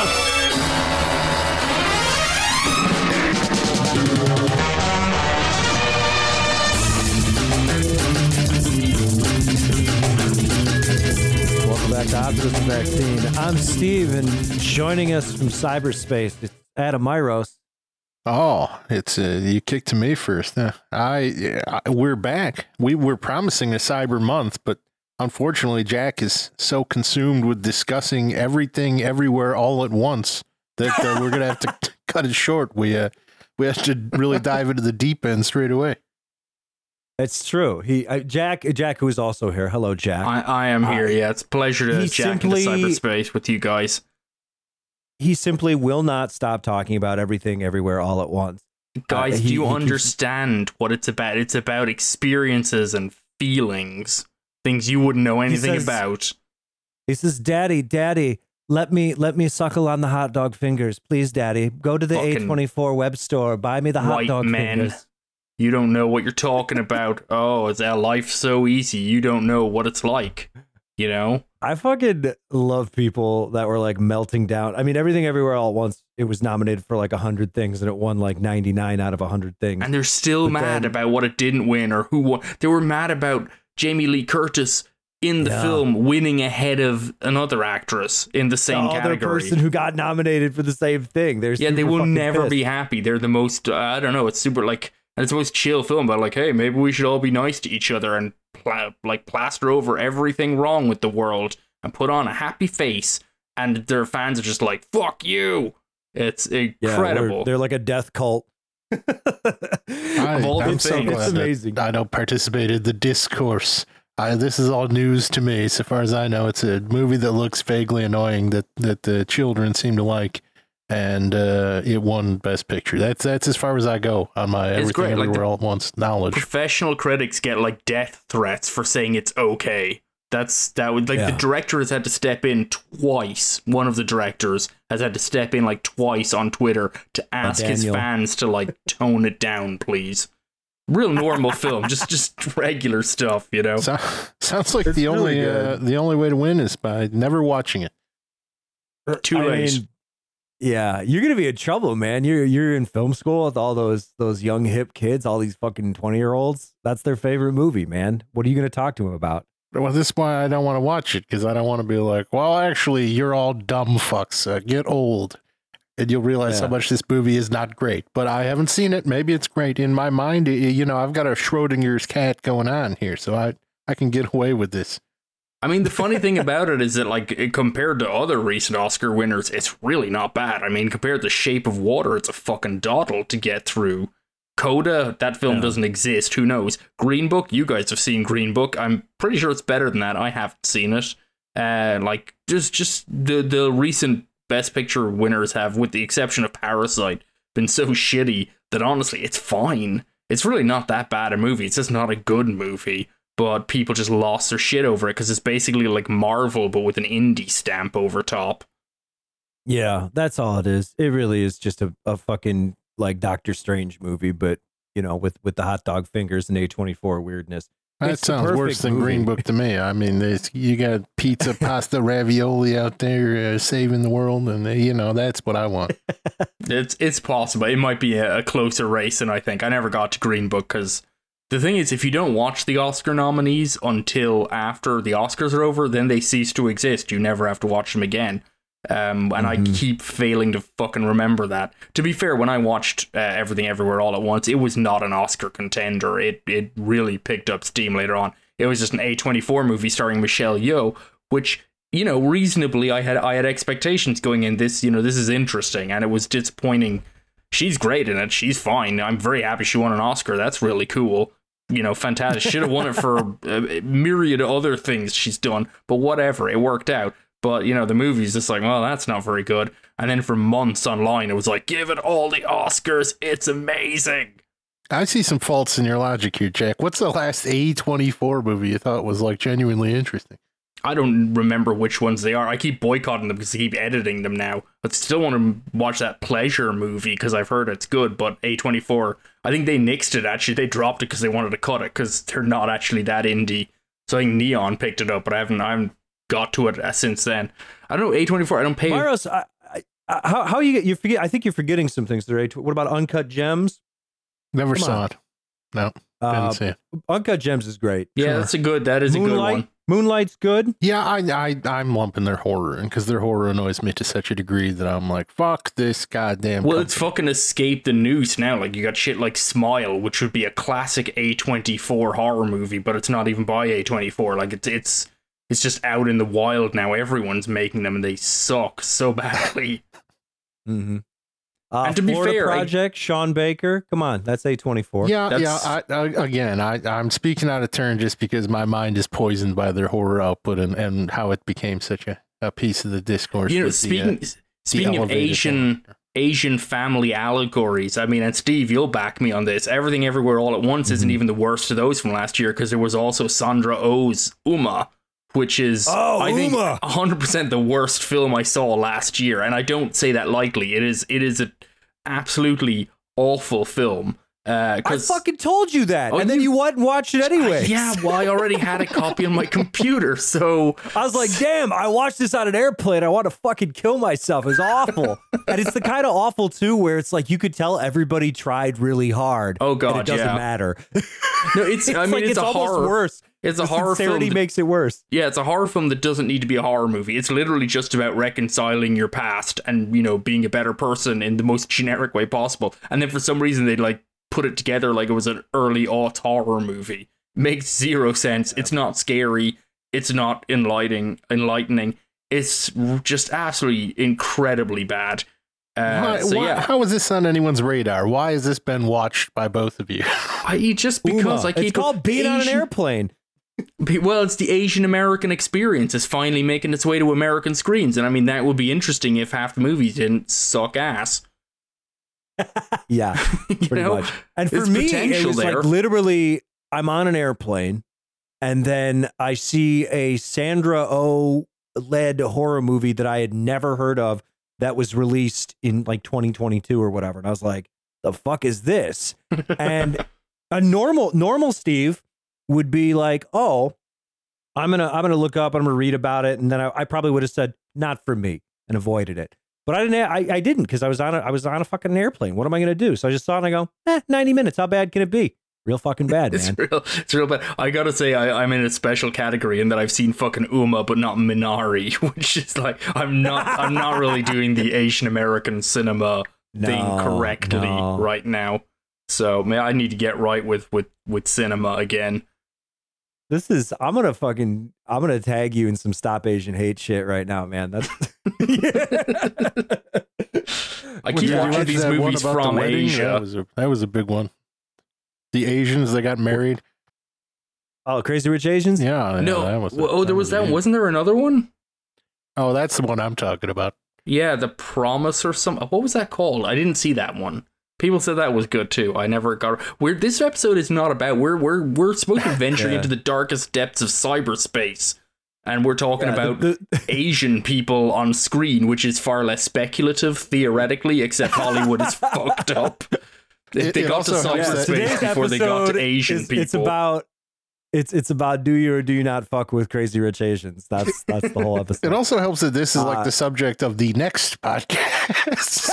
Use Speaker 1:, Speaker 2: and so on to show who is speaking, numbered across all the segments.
Speaker 1: Welcome back to Optimism Vaccine. I'm Steve, and joining us from cyberspace, it's Adam Myros.
Speaker 2: Oh, it's uh, you kicked to me first. Uh, I, I we're back. We were promising a cyber month, but unfortunately, Jack is so consumed with discussing everything everywhere all at once that uh, we're gonna have to cut it short. We uh, we have to really dive into the deep end straight away.
Speaker 1: It's true. He uh, Jack Jack, who is also here. Hello, Jack.
Speaker 3: I, I am here.
Speaker 1: Uh,
Speaker 3: Yeah, it's a pleasure to
Speaker 1: he
Speaker 3: jack
Speaker 1: simply-
Speaker 3: into cyberspace with you guys.
Speaker 1: he simply will not stop talking about everything, everywhere, all at once.
Speaker 3: Guys,
Speaker 1: he-
Speaker 3: do you
Speaker 1: he keeps-
Speaker 3: understand what it's about? It's about experiences and feelings, things you wouldn't know anything
Speaker 1: says-
Speaker 3: about.
Speaker 1: He says, "Daddy, Daddy, let me let me suckle on the hot dog fingers, please, Daddy. Go to the A24 web store, buy me the hot dog
Speaker 3: men.
Speaker 1: fingers."
Speaker 3: You don't know what you're talking about. oh, is our life so easy? You don't know what it's like. You know?
Speaker 1: I fucking love people that were like melting down. I mean, everything, everywhere, all at once. It was nominated for like hundred things, and it won like ninety nine out of hundred things.
Speaker 3: And they're still
Speaker 1: But
Speaker 3: mad
Speaker 1: then-
Speaker 3: about what it didn't win or who won. They were mad about Jamie Lee Curtis in the
Speaker 1: Yeah.
Speaker 3: film winning ahead of another actress in the
Speaker 1: the
Speaker 3: same
Speaker 1: other
Speaker 3: category.
Speaker 1: person who got nominated for the same thing. They're
Speaker 3: yeah, they will never
Speaker 1: pissed.
Speaker 3: be happy. They're the most, uh, I don't know, it's super like, and it's the most chill film, but like, hey, maybe we should all be nice to each other and pla- like plaster over everything wrong with the world and put on a happy face. And their fans are just like, fuck you. It's
Speaker 1: Yeah,
Speaker 3: incredible.
Speaker 1: they're like a death cult.
Speaker 2: I,
Speaker 3: Of all the
Speaker 2: I'm so
Speaker 3: things.
Speaker 1: It's amazing.
Speaker 2: I don't participate in the discourse. I, this is all news to me. So far as I know, it's a movie that looks vaguely annoying that that the children seem to like, and uh, it won Best Picture. That's that's as far as I go on my everything
Speaker 3: great,
Speaker 2: everywhere
Speaker 3: the-
Speaker 2: all at once knowledge.
Speaker 3: Professional critics get like death threats for saying it's okay. That's that would like
Speaker 1: Yeah.
Speaker 3: the director has had to step in twice. One of the directors has had to step in like twice on Twitter to ask his fans to like tone it down, please. Real normal film, just just regular stuff, you know.
Speaker 2: So, sounds like
Speaker 1: It's
Speaker 2: the
Speaker 1: really
Speaker 2: only uh, the only way to win is by never watching it.
Speaker 3: Too
Speaker 1: I
Speaker 3: late.
Speaker 1: mean, yeah, you're gonna be in trouble, man. You're you're in film school with all those those young hip kids, all these fucking twenty year olds. That's their favorite movie, man. What are you gonna talk to them about?
Speaker 2: Well, this is why I don't want to watch it because I don't want to be like, well, actually, you're all dumb fucks. Uh, get old, and you'll realize how much this movie is not great. But I haven't seen it. Maybe it's great in my mind. You know, I've got a Schrodinger's cat going on here, so I I can get away with this.
Speaker 3: I mean, the funny thing about it is that, like, compared to other recent Oscar winners, it's really not bad. I mean, compared to Shape of Water, it's a fucking doddle to get through. Coda, that film
Speaker 1: Yeah.
Speaker 3: doesn't exist. Who knows? Green Book, you guys have seen Green Book. I'm pretty sure it's better than that. I haven't seen it. Uh, like, just just the the recent Best Picture winners have, with the exception of Parasite, been so shitty that honestly, it's fine. It's really not that bad a movie. It's just not a good movie but people just lost their shit over it because it's basically like Marvel but with an indie stamp over top.
Speaker 1: Yeah, that's all it is. It really is just a, a fucking like Doctor Strange movie, but you know, with with the hot dog fingers and A twenty four weirdness.
Speaker 2: That
Speaker 1: It's
Speaker 2: sounds worse
Speaker 1: perfect
Speaker 2: than Green. Book to me. I mean, there's, you got pizza, pasta, ravioli out there uh, saving the world, and you know that's what I want.
Speaker 3: It's it's possible. It might be a, a closer race than I think. I never got to Green Book because the thing is, if you don't watch the Oscar nominees until after the Oscars are over, then they cease to exist. You never have to watch them again. Um, and I
Speaker 1: Mhm.
Speaker 3: keep failing to fucking remember that. To be fair, when I watched uh, Everything Everywhere All at Once, it was not an Oscar contender. It it really picked up steam later on. It was just an A24 movie starring Michelle Yeoh, which you know reasonably I had I had expectations going in. This you know this is interesting, and it was disappointing. She's great in it. She's fine. I'm very happy she won an Oscar. That's really cool. You know, fantastic. Should have won it for a myriad of other things she's done, but whatever. It worked out. But you know, the movie's just like, well, that's not very good. And then for months online, it was like, give it all the Oscars. It's amazing.
Speaker 2: I see some faults in your logic here, Jack. What's the last A24 movie you thought was like genuinely interesting?
Speaker 3: I don't remember which ones they are. I keep boycotting them because they keep editing them now. I still want to watch that pleasure movie because I've heard it's good. But A24, I think they nixed it actually. They dropped it because they wanted to cut it because they're not actually that indie. So I think Neon picked it up, but I haven't. I haven't got to it uh, since then. I don't know A24. I don't pay.
Speaker 1: Maros, I, I, Uh, how how you you forget? I think you're forgetting some things there. A- What about Uncut Gems?
Speaker 2: Never
Speaker 1: Come
Speaker 2: saw
Speaker 1: on.
Speaker 2: it. No,
Speaker 1: Uh,
Speaker 2: didn't see it.
Speaker 1: Uncut Gems is great.
Speaker 3: Yeah,
Speaker 2: Sure.
Speaker 3: that's a good. That is a good one.
Speaker 1: Moonlight's good.
Speaker 2: Yeah, I, I, I'm lumping their horror in because their horror annoys me to such a degree that I'm like, fuck this goddamn.
Speaker 3: Well, it's fucking escape the noose now. Like you got shit like Smile, which would be a classic A24 horror movie, but it's not even by A24. Like it's it's it's just out in the wild now. Everyone's making them, and they suck so badly.
Speaker 1: Mm-hmm. Uh,
Speaker 3: And to be
Speaker 1: Florida
Speaker 3: fair, I-
Speaker 1: Project, Sean Baker. Come on, that's a twenty four.
Speaker 2: Yeah,
Speaker 3: That's-
Speaker 2: yeah. I, I, again, I, I'm speaking out of turn just because my mind is poisoned by their horror output and, and how it became such a, a piece of the discourse.
Speaker 3: you know,
Speaker 2: with the, uh,
Speaker 3: speaking of Asian
Speaker 2: horror.
Speaker 3: Asian family allegories. I mean, and Steve, you'll back me on this. Everything Everywhere All at Once isn't
Speaker 1: Mhm.
Speaker 3: even the worst of those from last year because there was also Sandra Oh's Umma, which is
Speaker 1: Oh,
Speaker 3: I think
Speaker 1: Umma.
Speaker 3: 100% the worst film I saw last year, and I don't say that lightly. It is it is an absolutely awful film. Uh,
Speaker 1: I fucking told you that,
Speaker 3: Oh,
Speaker 1: and then
Speaker 3: you-
Speaker 1: you went and watched it anyway.
Speaker 3: yeah, well, I already had a copy on my computer, so
Speaker 1: I was like, damn, I watched this on an airplane. I want to fucking kill myself. It's awful. and it's the kind of awful, too, where it's like you could tell everybody tried really hard.
Speaker 3: Oh,
Speaker 1: and
Speaker 3: God,
Speaker 1: it doesn't
Speaker 3: yeah.
Speaker 1: matter.
Speaker 3: no, it's, I mean
Speaker 1: like
Speaker 3: it's,
Speaker 1: it's
Speaker 3: a
Speaker 1: almost
Speaker 3: horror.
Speaker 1: worse.
Speaker 3: It's a
Speaker 1: The
Speaker 3: horror film.
Speaker 1: sincerity
Speaker 3: that-
Speaker 1: makes it worse.
Speaker 3: Yeah, it's a horror film that doesn't need to be a horror movie. It's literally just about reconciling your past and, you know, being a better person in the most generic way possible. And then for some reason they like put it together like it was an early aught horror movie. Makes zero sense. It's not scary. It's not enlightening enlightening. It's just absolutely incredibly bad. Uh,
Speaker 2: Why,
Speaker 3: so
Speaker 2: why-
Speaker 3: yeah,
Speaker 2: how is this on anyone's radar? Why has this been watched by both of you?
Speaker 3: I just because
Speaker 1: Umma.
Speaker 3: I keep
Speaker 1: it's called being on an airplane.
Speaker 3: Well, it's the Asian American experience is finally making its way to American screens, and I mean that would be interesting if half the movies didn't suck ass.
Speaker 1: Yeah, pretty
Speaker 3: know?
Speaker 1: much. And for
Speaker 3: There's
Speaker 1: me, it was
Speaker 3: there.
Speaker 1: like literally, I'm on an airplane, and then I see a Sandra Oh led horror movie that I had never heard of that was released in like 2022 or whatever, and I was like, "The fuck is this?" and a normal normal Steve would be like, "Oh, I'm gonna I'm gonna look up, I'm gonna read about it," and then I, I probably would have said, "Not for me," and avoided it. But I didn't. I, I didn't because I was on a I was on a fucking airplane. What am I gonna do? So I just saw it and I go, eh, 90 minutes. How bad can it be? Real fucking bad, man.
Speaker 3: It's real, it's real bad. I gotta say, I, I'm in a special category in that I've seen fucking Umma, but not Minari, which is like I'm not, I'm not really doing the Asian American cinema thing correctly
Speaker 1: no.
Speaker 3: right now. So, man, I need to get right with with with cinema again.
Speaker 1: This is. I'm gonna fucking. I'm gonna tag you in some stop Asian hate shit right now, man. That's.
Speaker 3: I keep
Speaker 2: you
Speaker 3: watching
Speaker 2: watch
Speaker 3: these movies
Speaker 2: about the
Speaker 3: from
Speaker 2: wedding?
Speaker 3: Asia.
Speaker 2: That was, a, that was a big one. The Asians that got married.
Speaker 1: oh, Crazy Rich Asians.
Speaker 2: Yeah. yeah,
Speaker 3: no,
Speaker 2: that was a-
Speaker 3: well, oh, there was that.
Speaker 2: big.
Speaker 3: Wasn't there another one?
Speaker 2: Oh, that's the one I'm talking about.
Speaker 3: Yeah, The Promise or something. What was that called? I didn't see that one. People said that was good too. I never got. We're this episode is not about. We're we're we're supposed to venture
Speaker 1: Yeah.
Speaker 3: into the darkest depths of cyberspace, and we're talking
Speaker 1: Yeah,
Speaker 3: about
Speaker 1: the- the-
Speaker 3: Asian people on screen, which is far less speculative theoretically. Except Hollywood is fucked up. They,
Speaker 2: It-
Speaker 3: they
Speaker 2: it
Speaker 3: got to
Speaker 2: also helps that-
Speaker 3: cyberspace
Speaker 1: today's
Speaker 3: before they got to Asian
Speaker 1: is-
Speaker 3: people.
Speaker 1: It's about. It's it's about do you or do you not fuck with Crazy Rich Asians? That's that's the whole episode.
Speaker 2: It also helps that this is
Speaker 1: Uh,
Speaker 2: like the subject of the next podcast.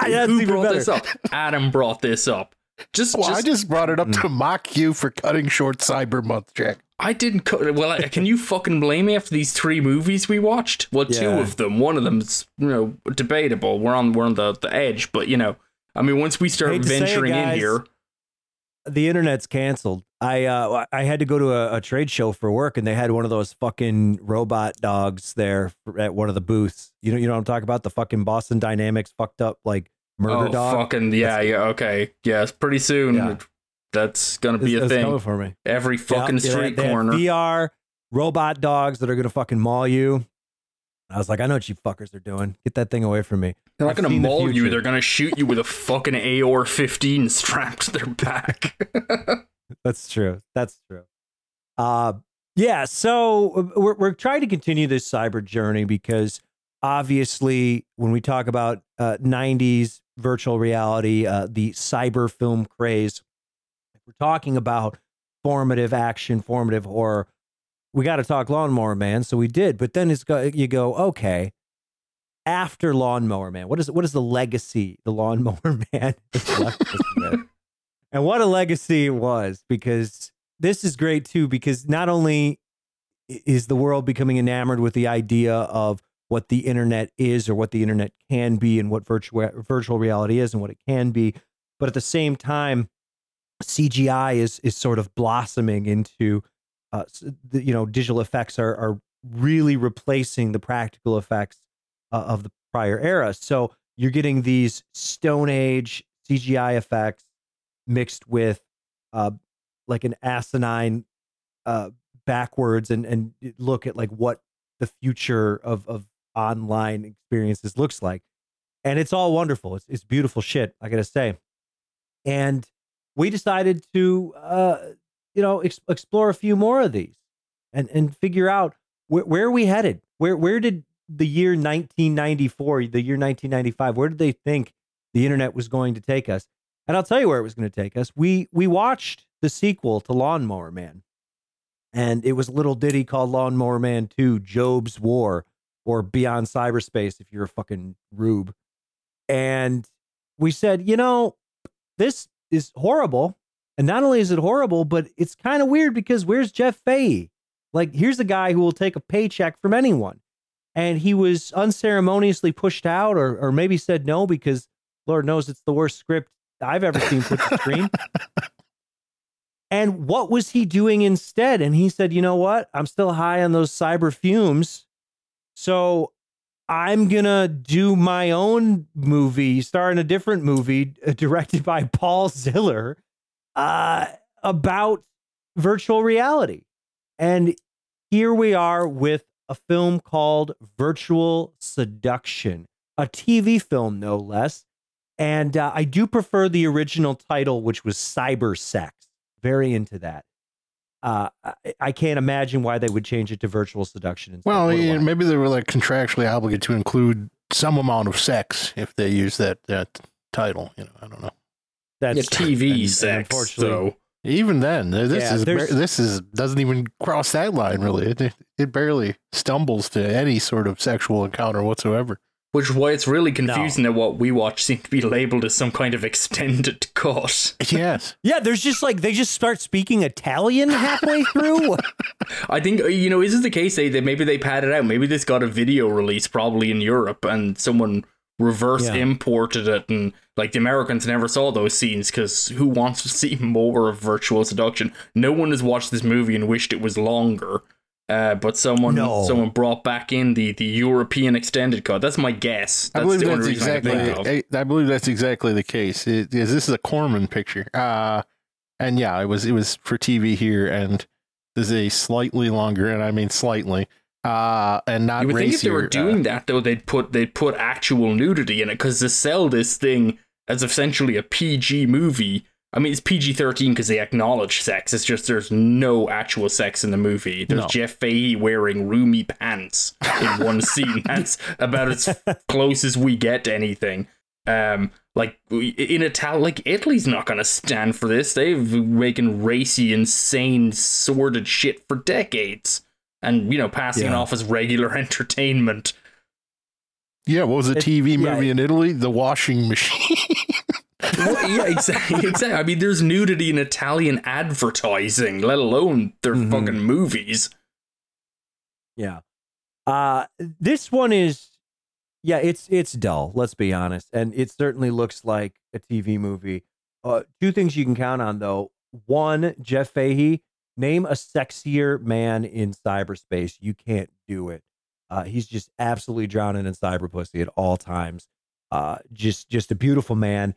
Speaker 1: Yeah,
Speaker 3: Who brought
Speaker 1: better.
Speaker 3: this up? Adam brought this up. Just,
Speaker 2: well, I
Speaker 3: just
Speaker 2: just brought it up
Speaker 1: Mm.
Speaker 2: to mock you for cutting short Cyber Month, Jack.
Speaker 3: I didn't cut. Well, I- can you fucking blame me after these three movies we watched? Well, two of them. One of them's you know debatable. We're on we're on the, the edge, but you know, I mean, once we start
Speaker 1: Hate to say it,
Speaker 3: venturing in here,
Speaker 1: the internet's canceled. I uh I had to go to a, a trade show for work, and they had one of those fucking robot dogs there at one of the booths. You know, you know what I'm talking about? The fucking Boston Dynamics fucked up like murder
Speaker 3: oh
Speaker 1: dog.
Speaker 3: fucking yeah, yeah, okay, yes, pretty soon
Speaker 1: Yeah.
Speaker 3: that's gonna be
Speaker 1: It's-
Speaker 3: a thing.
Speaker 1: for me.
Speaker 3: Every fucking
Speaker 1: Yeah,
Speaker 3: street corner.
Speaker 1: VR robot dogs that are gonna fucking maul you. I was like, I know what you fuckers are doing. Get that thing away from me.
Speaker 3: They're not
Speaker 1: I've
Speaker 3: gonna maul you. They're gonna shoot you with a fucking AR-15 strapped to their back.
Speaker 1: That's true. That's true. Uh yeah, so uh, we're we're trying to continue this cyber journey because obviously when we talk about uh 90s virtual reality, uh the cyber film craze, we're talking about formative action, formative horror, we got to talk lawnmower man, so we did. But then it's go you go, okay, after Lawnmower Man? What is what is the legacy the Lawnmower Man has left us with? And what a legacy it was because this is great too because not only is the world becoming enamored with the idea of what the internet is or what the internet can be and what virtual virtual reality is and what it can be, but at the same time CGI is is sort of blossoming into uh, you know digital effects are are really replacing the practical effects uh, of the prior era. So you're getting these Stone Age CGI effects mixed with uh, like an asinine uh, backwards and and look at like what the future of of online experiences looks like, and it's all wonderful. It's it's beautiful shit. I gotta say, and we decided to uh, you know ex- explore a few more of these and and figure out where, where are we headed where where did the year 1994 the year 1995 where did they think the internet was going to take us and i'll tell you where it was going to take us. We we watched the sequel to lawnmower man. And it was a little ditty called lawnmower man 2 jobe's war or beyond cyberspace if you're a fucking rube. And we said you know this is horrible. And not only is it horrible but it's kind of weird because where's jeff fahey? Like, here's a guy who will take a paycheck from anyone. And he was unceremoniously pushed out, or, or maybe said no because Lord knows it's the worst script I've ever seen put to screen. And what was he doing instead? And he said, you know what? I'm still high on those cyber fumes. So I'm going to do my own movie, star in a different movie uh, directed by Paul Ziller uh, about virtual reality. And here we are with a film called Virtual Seduction, a TV film, no less. And uh, I do prefer the original title, which was Cyber Sex. Very into that. Uh, I, I can't imagine why they would change it to Virtual Seduction. Instead.
Speaker 2: Well, yeah, maybe they were like contractually obligated to include some amount of sex if they use that that title. You know, I don't know.
Speaker 1: that's
Speaker 3: Yeah, TV
Speaker 1: and- and
Speaker 3: sex,
Speaker 1: unfortunately-
Speaker 3: though.
Speaker 2: Even then, uh, this
Speaker 1: Yeah,
Speaker 2: is this is doesn't even cross that line really. It it barely stumbles to any sort of sexual encounter whatsoever.
Speaker 3: Which is why it's really confusing that what we watch seemed to be labeled as some kind of extended cut.
Speaker 2: Yes.
Speaker 1: Yeah, there's just like they just start speaking Italian halfway through.
Speaker 3: I think uh, you know, is it the case they that maybe they padded out? Maybe this got a video release probably in Europe, and someone reverse
Speaker 1: Yeah.
Speaker 3: imported it, and like the Americans never saw those scenes because who wants to see more of virtual seduction? No one has watched this movie and wished it was longer. Uh, but someone
Speaker 1: No.
Speaker 3: someone brought back in the, the European extended cut. That's my guess.
Speaker 2: I believe
Speaker 3: the
Speaker 2: that's
Speaker 3: only reason I think of.
Speaker 2: exactly. I, I believe that's exactly the case. It, is this is a Corman picture? Uh and yeah, it was it was for TV here, and this is a slightly longer, and I mean slightly, uh, and not
Speaker 3: You would think if they were
Speaker 2: racier, uh,
Speaker 3: doing that though, they'd put they'd put actual nudity in it because to sell this thing as essentially a PG movie. I mean, it's PG thirteen because they acknowledge sex. It's just there's no actual sex in the movie. There's
Speaker 2: No.
Speaker 3: Jeff Fahey wearing roomy pants in one scene. That's about as close as we get to anything. Um, like in Italy, like Italy's not gonna stand for this. They've been making racy, insane, sordid shit for decades, and you know, passing it off as regular entertainment.
Speaker 2: Yeah, what was a
Speaker 1: It-
Speaker 2: TV
Speaker 1: yeah.
Speaker 2: movie in Italy? The Washing Machine.
Speaker 3: Well, yeah, exactly. Exactly. I mean, there's nudity in Italian advertising, let alone their
Speaker 1: Mhm.
Speaker 3: fucking movies.
Speaker 1: Yeah. Uh this one is yeah, it's it's dull, let's be honest. And it certainly looks like a TV movie. Uh two things you can count on though. One, Jeff Fahey, name a sexier man in cyberspace. You can't do it. Uh he's just absolutely drowning in cyber pussy at all times. Uh just just a beautiful man.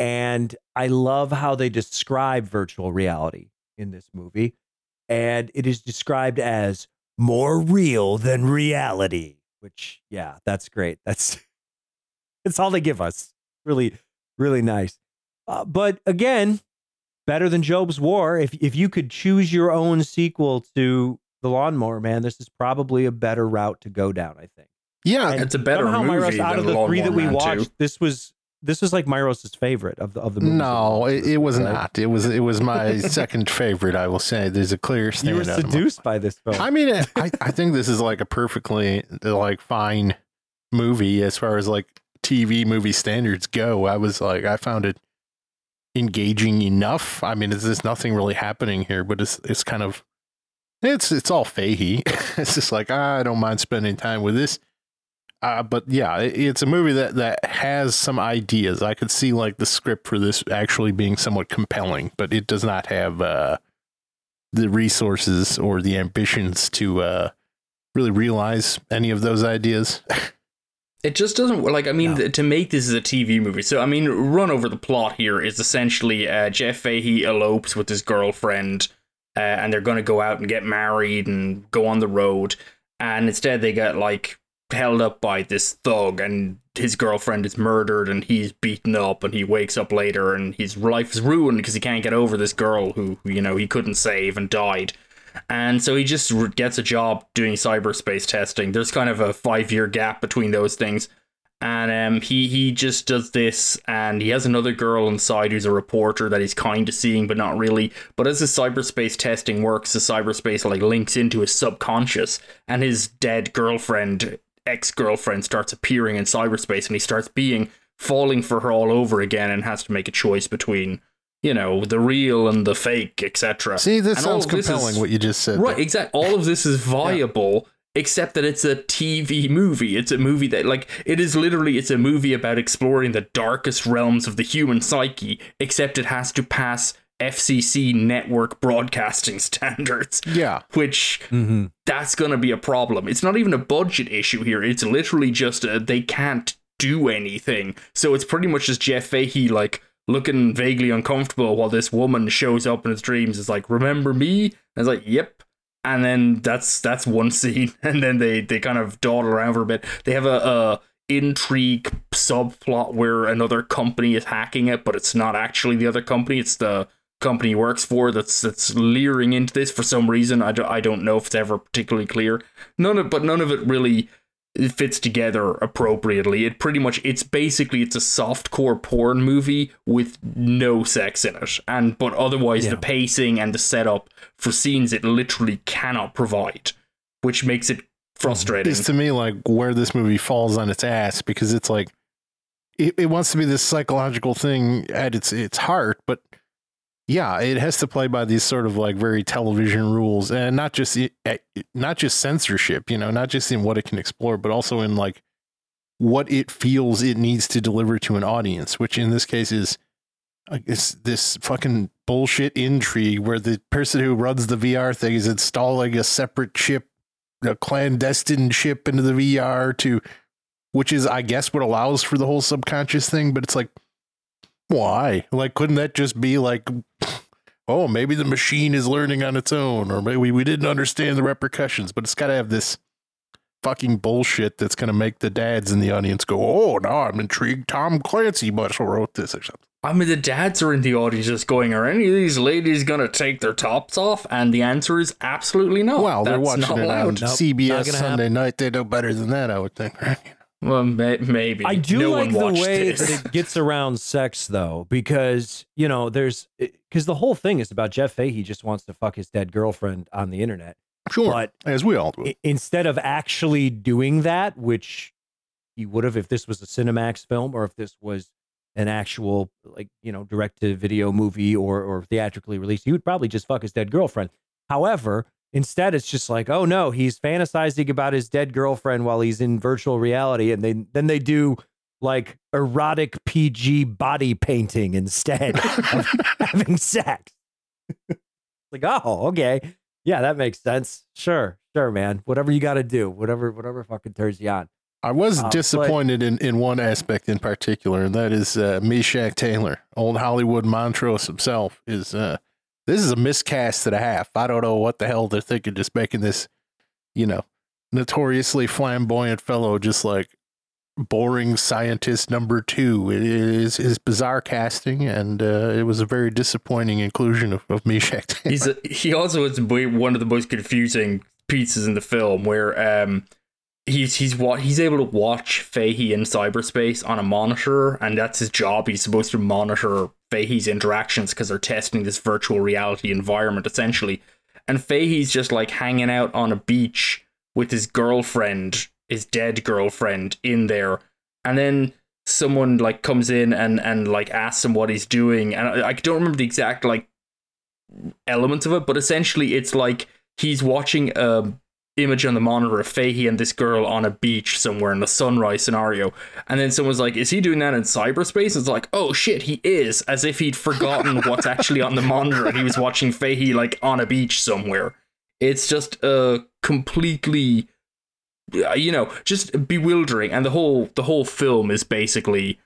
Speaker 1: And I love how they describe virtual reality in this movie. And it is described as more real than reality which yeah that's great. That's that's all they give us. Really really nice. Uh, but again better than jobe's war. If if you could choose your own sequel to the lawnmower man this is probably a better route to go down i think.
Speaker 2: Yeah,
Speaker 1: And
Speaker 3: It's a better
Speaker 1: somehow
Speaker 3: movie
Speaker 1: Myros, out of the three that we
Speaker 3: Lawnmower Man 2.
Speaker 1: watched this was this was like Myros's favorite of the of the movies
Speaker 2: no, it, it was
Speaker 1: right?
Speaker 2: not. It was it was my second favorite. I will say. There's a clear
Speaker 1: you were seduced by this film
Speaker 2: I mean, I, I think this is like a perfectly like fine movie as far as like TV movie standards go. I was like, I found it engaging enough. I mean, there's nothing really happening here, but it's it's kind of it's it's all Fahey. it's just like ah, I don't mind spending time with this. Uh, but yeah, it's a movie that that has some ideas. I could see like the script for this actually being somewhat compelling, but it does not have uh, the resources or the ambitions to uh, really realize any of those ideas.
Speaker 3: It just doesn't like. I mean,
Speaker 1: No.
Speaker 3: to make this as a TV movie. So I mean, run over the plot here is essentially uh, Jeff Fahey elopes with his girlfriend, uh, and they're going to go out and get married and go on the road. And instead, they get like held up by this thug, and his girlfriend is murdered, and he's beaten up, and he wakes up later, and his life is ruined because he can't get over this girl who you know he couldn't save and died. And so he just gets a job doing cyberspace testing. There's kind of a five year gap between those things. And um, he, he just does this, and he has another girl inside who's a reporter that he's kind of seeing, but not really. But as the cyberspace testing works, the cyberspace like links into his subconscious, and his dead girlfriend, ex girlfriend, starts appearing in cyberspace, and he starts being falling for her all over again, and has to make a choice between, you know, the real and the fake, etc.
Speaker 2: See, this
Speaker 3: And
Speaker 2: sounds
Speaker 3: of this is-
Speaker 2: compelling. what you just said.
Speaker 3: Right, exactly. All of this is viable, except that it's a TV movie. It's a movie that, like, it is literally, it's a movie about exploring the darkest realms of the human psyche, except it has to pass FCC network broadcasting standards,
Speaker 2: Yeah,
Speaker 3: which
Speaker 1: Mm-hmm.
Speaker 3: that's going to be a problem. It's not even a budget issue here. It's literally just a, they can't do anything. So it's pretty much just Jeff Fahey, like, looking vaguely uncomfortable while this woman shows up in his dreams. Is like, remember me? And it's like, yep. And then that's that's one scene, and then they they kind of dawdle around for a bit. They have a, a intrigue subplot where another company is hacking it, but it's not actually the other company. It's the company works for that's that's leering into this for some reason. I don't, I don't know if it's ever particularly clear. None of but none of it really fits together appropriately. It pretty much it's basically it's a softcore porn movie with no sex in it. And but otherwise
Speaker 1: Yeah.
Speaker 3: the pacing and the setup for scenes it literally cannot provide, which makes it frustrating.
Speaker 2: It's to me like where this movie falls on its ass because it's like it, it wants to be this psychological thing at its its heart, but yeah, it has to play by these sort of like very television rules, and not just eh, not just censorship, you know, not just in what it can explore, but also in like what it feels it needs to deliver to an audience, which in this case is this this fucking bullshit intrigue where the person who runs the VR thing is installing a separate chip a clandestine chip into the VR to, which is, I guess, what allows for the whole subconscious thing. But it's like, why? Like, couldn't that just be like, oh, maybe the machine is learning on its own, or maybe we didn't understand the repercussions? But it's got to have this fucking bullshit that's going to make the dads in the audience go, oh, now I'm intrigued. Tom Clancy must have wrote this or something.
Speaker 3: I mean, the dads are in the audience just going, Are any of these ladies going to take their tops off? And the answer is absolutely no.
Speaker 2: well, they're watching
Speaker 3: not
Speaker 2: it on.
Speaker 1: Nope,
Speaker 2: CBS Sunday
Speaker 1: happen.
Speaker 2: night. They know better than that, I would think, right?
Speaker 3: Well, may- maybe.
Speaker 1: I do
Speaker 3: no
Speaker 1: like the way
Speaker 3: this.
Speaker 1: that it gets around sex, though, because you know, there's because the whole thing is about Jeff Fahey just wants to fuck his dead girlfriend on the internet,
Speaker 2: Sure.
Speaker 1: but
Speaker 2: as we all do.
Speaker 1: i- instead of actually doing that, which he would have if this was a Cinemax film or if this was an actual like you know direct to video movie or or theatrically released, he would probably just fuck his dead girlfriend. However, instead it's just like, oh no, he's fantasizing about his dead girlfriend while he's in virtual reality, and they then they do like erotic PG body painting instead of having sex. like, oh, okay. Yeah, that makes sense. Sure, sure, man. Whatever you got to do, whatever, whatever fucking turns you on.
Speaker 2: I was
Speaker 1: Uh, but-
Speaker 2: disappointed in, in one aspect in particular, and that is uh, Meshach Taylor, old Hollywood Montrose himself. Is uh, this is a miscast and a half? I don't know what the hell they're thinking, just making this, you know, notoriously flamboyant fellow just like boring scientist number two. It is is bizarre casting, and uh, it was a very disappointing inclusion of, of Taylor.
Speaker 3: He's a, he also way- one of the most confusing pieces in the film where um he's he's what he's able to watch Fahey in cyberspace on a monitor and that's his job. He's supposed to monitor Fahey's interactions because they're testing this virtual reality environment essentially. And Fahey's just like hanging out on a beach with his girlfriend his dead girlfriend in there, and then someone like comes in and and like asks him what he's doing, and I, I don't remember the exact like elements of it, but essentially it's like he's watching a image on the monitor of Fahey and this girl on a beach somewhere in a sunrise scenario. And then someone's like, Is he doing that in cyberspace? It's like, Oh shit, he is, as if he'd forgotten what's actually on the monitor and he was watching Fahey like on a beach somewhere. It's just a completely uh, you know, just bewildering. And the whole the whole film is basically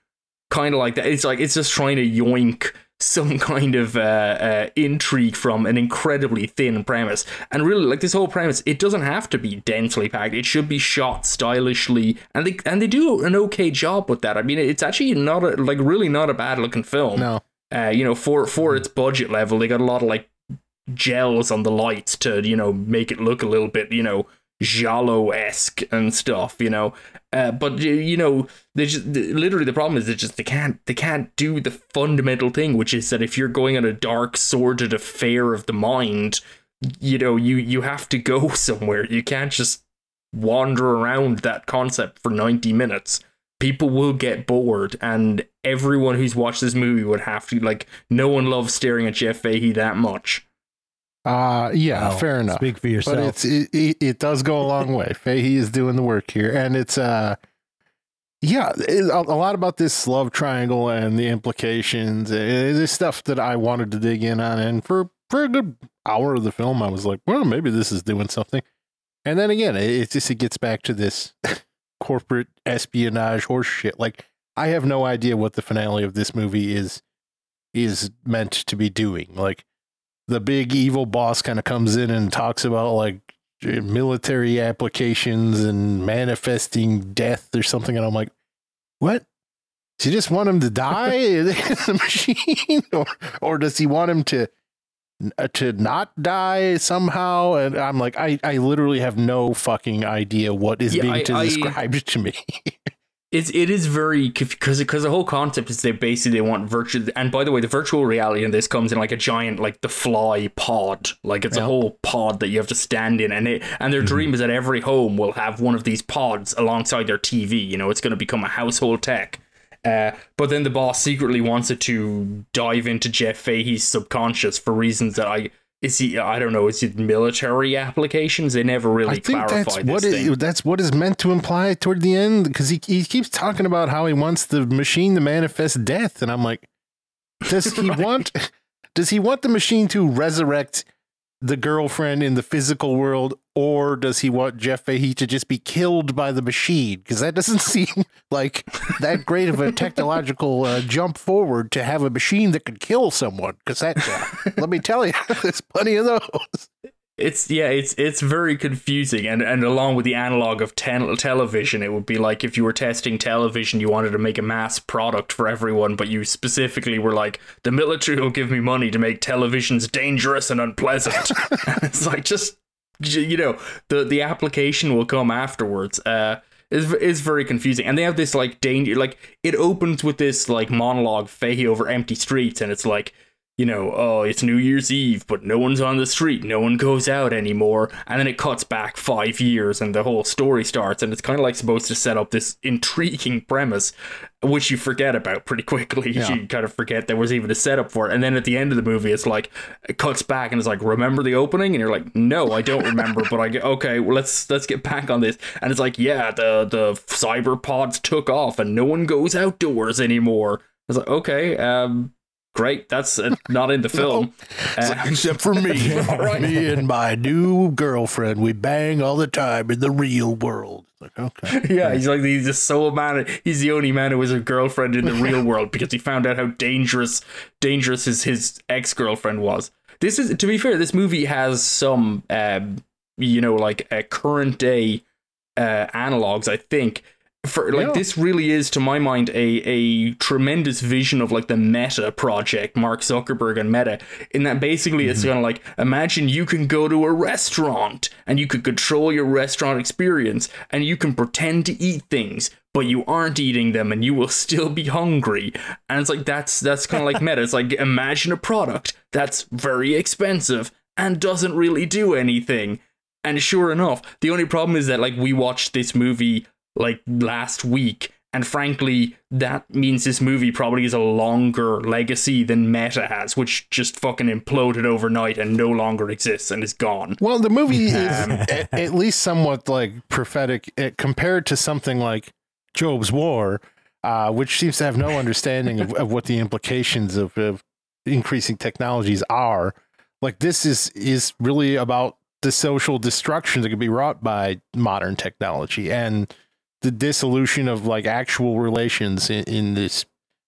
Speaker 3: kind of like that. It's like it's just trying to yoink some kind of uh, uh, intrigue from an incredibly thin premise. And really, like this whole premise, it doesn't have to be densely packed. It should be shot stylishly, and they and they do an okay job with that. I mean, it's actually not a, like really not a bad looking film.
Speaker 2: No.
Speaker 3: Uh, you know, for for its budget level, they got a lot of like gels on the lights to you know make it look a little bit you know giallo esque and stuff, you know. Uh, but you know, they just literally the problem is they just they can't they can't do the fundamental thing, which is that if you're going on a dark, sordid affair of the mind, you know, you you have to go somewhere. You can't just wander around that concept for ninety minutes. People will get bored, and everyone who's watched this movie would have to like. No one loves staring at Jeff Fahey that much.
Speaker 2: Uh yeah,
Speaker 1: Wow.
Speaker 2: fair enough.
Speaker 1: Speak for yourself.
Speaker 2: But it's it, it, it does go a long way. Fahey is doing the work here, and it's uh, yeah, it, a, a lot about this love triangle and the implications. It is stuff that I wanted to dig in on, and for for a good hour of the film, I was like, well, maybe this is doing something. And then again, it, it just it gets back to this corporate espionage horse shit. Like I have no idea what the finale of this movie is is meant to be doing. Like the big evil boss kind of comes in and talks about like military applications and manifesting death or something and i'm like what? Does he just want him to die in the machine? Or or does he want him to uh, to not die somehow? And i'm like i i literally have no fucking idea what is
Speaker 3: Yeah,
Speaker 2: being
Speaker 3: I- I-
Speaker 2: described to me
Speaker 3: It's it is very because because the whole concept is they basically they want virtual and by the way the virtual reality in this comes in like a giant like the fly pod. Like it's a whole pod that you have to stand in and it and their dream is that every home will have one of these pods alongside their TV you know it's going to become a household tech. Uh, but then the boss secretly wants it to dive into Jeff Fahey's subconscious for reasons that I is he I don't know is it military applications they never really
Speaker 2: I think that's
Speaker 3: this
Speaker 2: what
Speaker 3: thing.
Speaker 2: it, that's what is meant to imply toward the end because he he keeps talking about how he wants the machine to manifest death, and I'm like, does he
Speaker 3: Right.
Speaker 2: want does he want the machine to resurrect the girlfriend in the physical world, or does he want Jeff Fahey to just be killed by the machine? Because that doesn't seem like that great of a technological uh, jump forward to have a machine that could kill someone. Because that, uh, let me tell you, there's plenty of those.
Speaker 3: It's yeah, it's it's very confusing, and and along with the analog of ten- television, it would be like if you were testing television, you wanted to make a mass product for everyone, but you specifically were like, the military will give me money to make televisions dangerous and unpleasant. and it's like just you know the the application will come afterwards. Uh, is is very confusing, and they have this like danger. Like it opens with this like monologue, Fahey over empty streets, and it's like you know, oh, it's New Year's Eve, but no one's on the street, no one goes out anymore. And then it cuts back five years and the whole story starts, and it's kind of like supposed to set up this intriguing premise, which you forget about pretty quickly.
Speaker 2: Yeah.
Speaker 3: You kind of forget there was even a setup for it. And then at the end of the movie, it's like, it cuts back and it's like, remember the opening? And you're like, no, I don't remember, but I get, okay, well, let's, let's get back on this. And it's like, yeah, the, the cyber pods took off and no one goes outdoors anymore. I was like, okay, um, great. That's uh, not in the film. Uh,
Speaker 2: Except for me.
Speaker 3: Right.
Speaker 2: Me and my new girlfriend, we bang all the time in the real world. It's Like, okay.
Speaker 3: yeah, he's like he's just so man. He's the only man who has a girlfriend in the real world because he found out how dangerous dangerous his his ex girlfriend was. This is to be fair. This movie has some, um, you know, like a current day uh, analogs. I think for like
Speaker 2: Yeah.
Speaker 3: this really is to my mind a a tremendous vision of like the meta project mark zuckerberg and meta in that basically it's mm-hmm. kind of like imagine you can go to a restaurant and you could control your restaurant experience and you can pretend to eat things but you aren't eating them and you will still be hungry. And it's like that's that's kind of like meta. It's like imagine a product that's very expensive and doesn't really do anything. And sure enough, the only problem is that like we watched this movie like last week and frankly, that means this movie probably has a longer legacy than Meta has, which just fucking imploded overnight and no longer exists and is gone.
Speaker 2: Well, the movie is at, at least somewhat like prophetic eh, compared to something like Jobe's War, uh, which seems to have no understanding of, of what the implications of, of increasing technologies are. Like this is is really about the social destruction that could be wrought by modern technology and the dissolution of like actual relations in, in this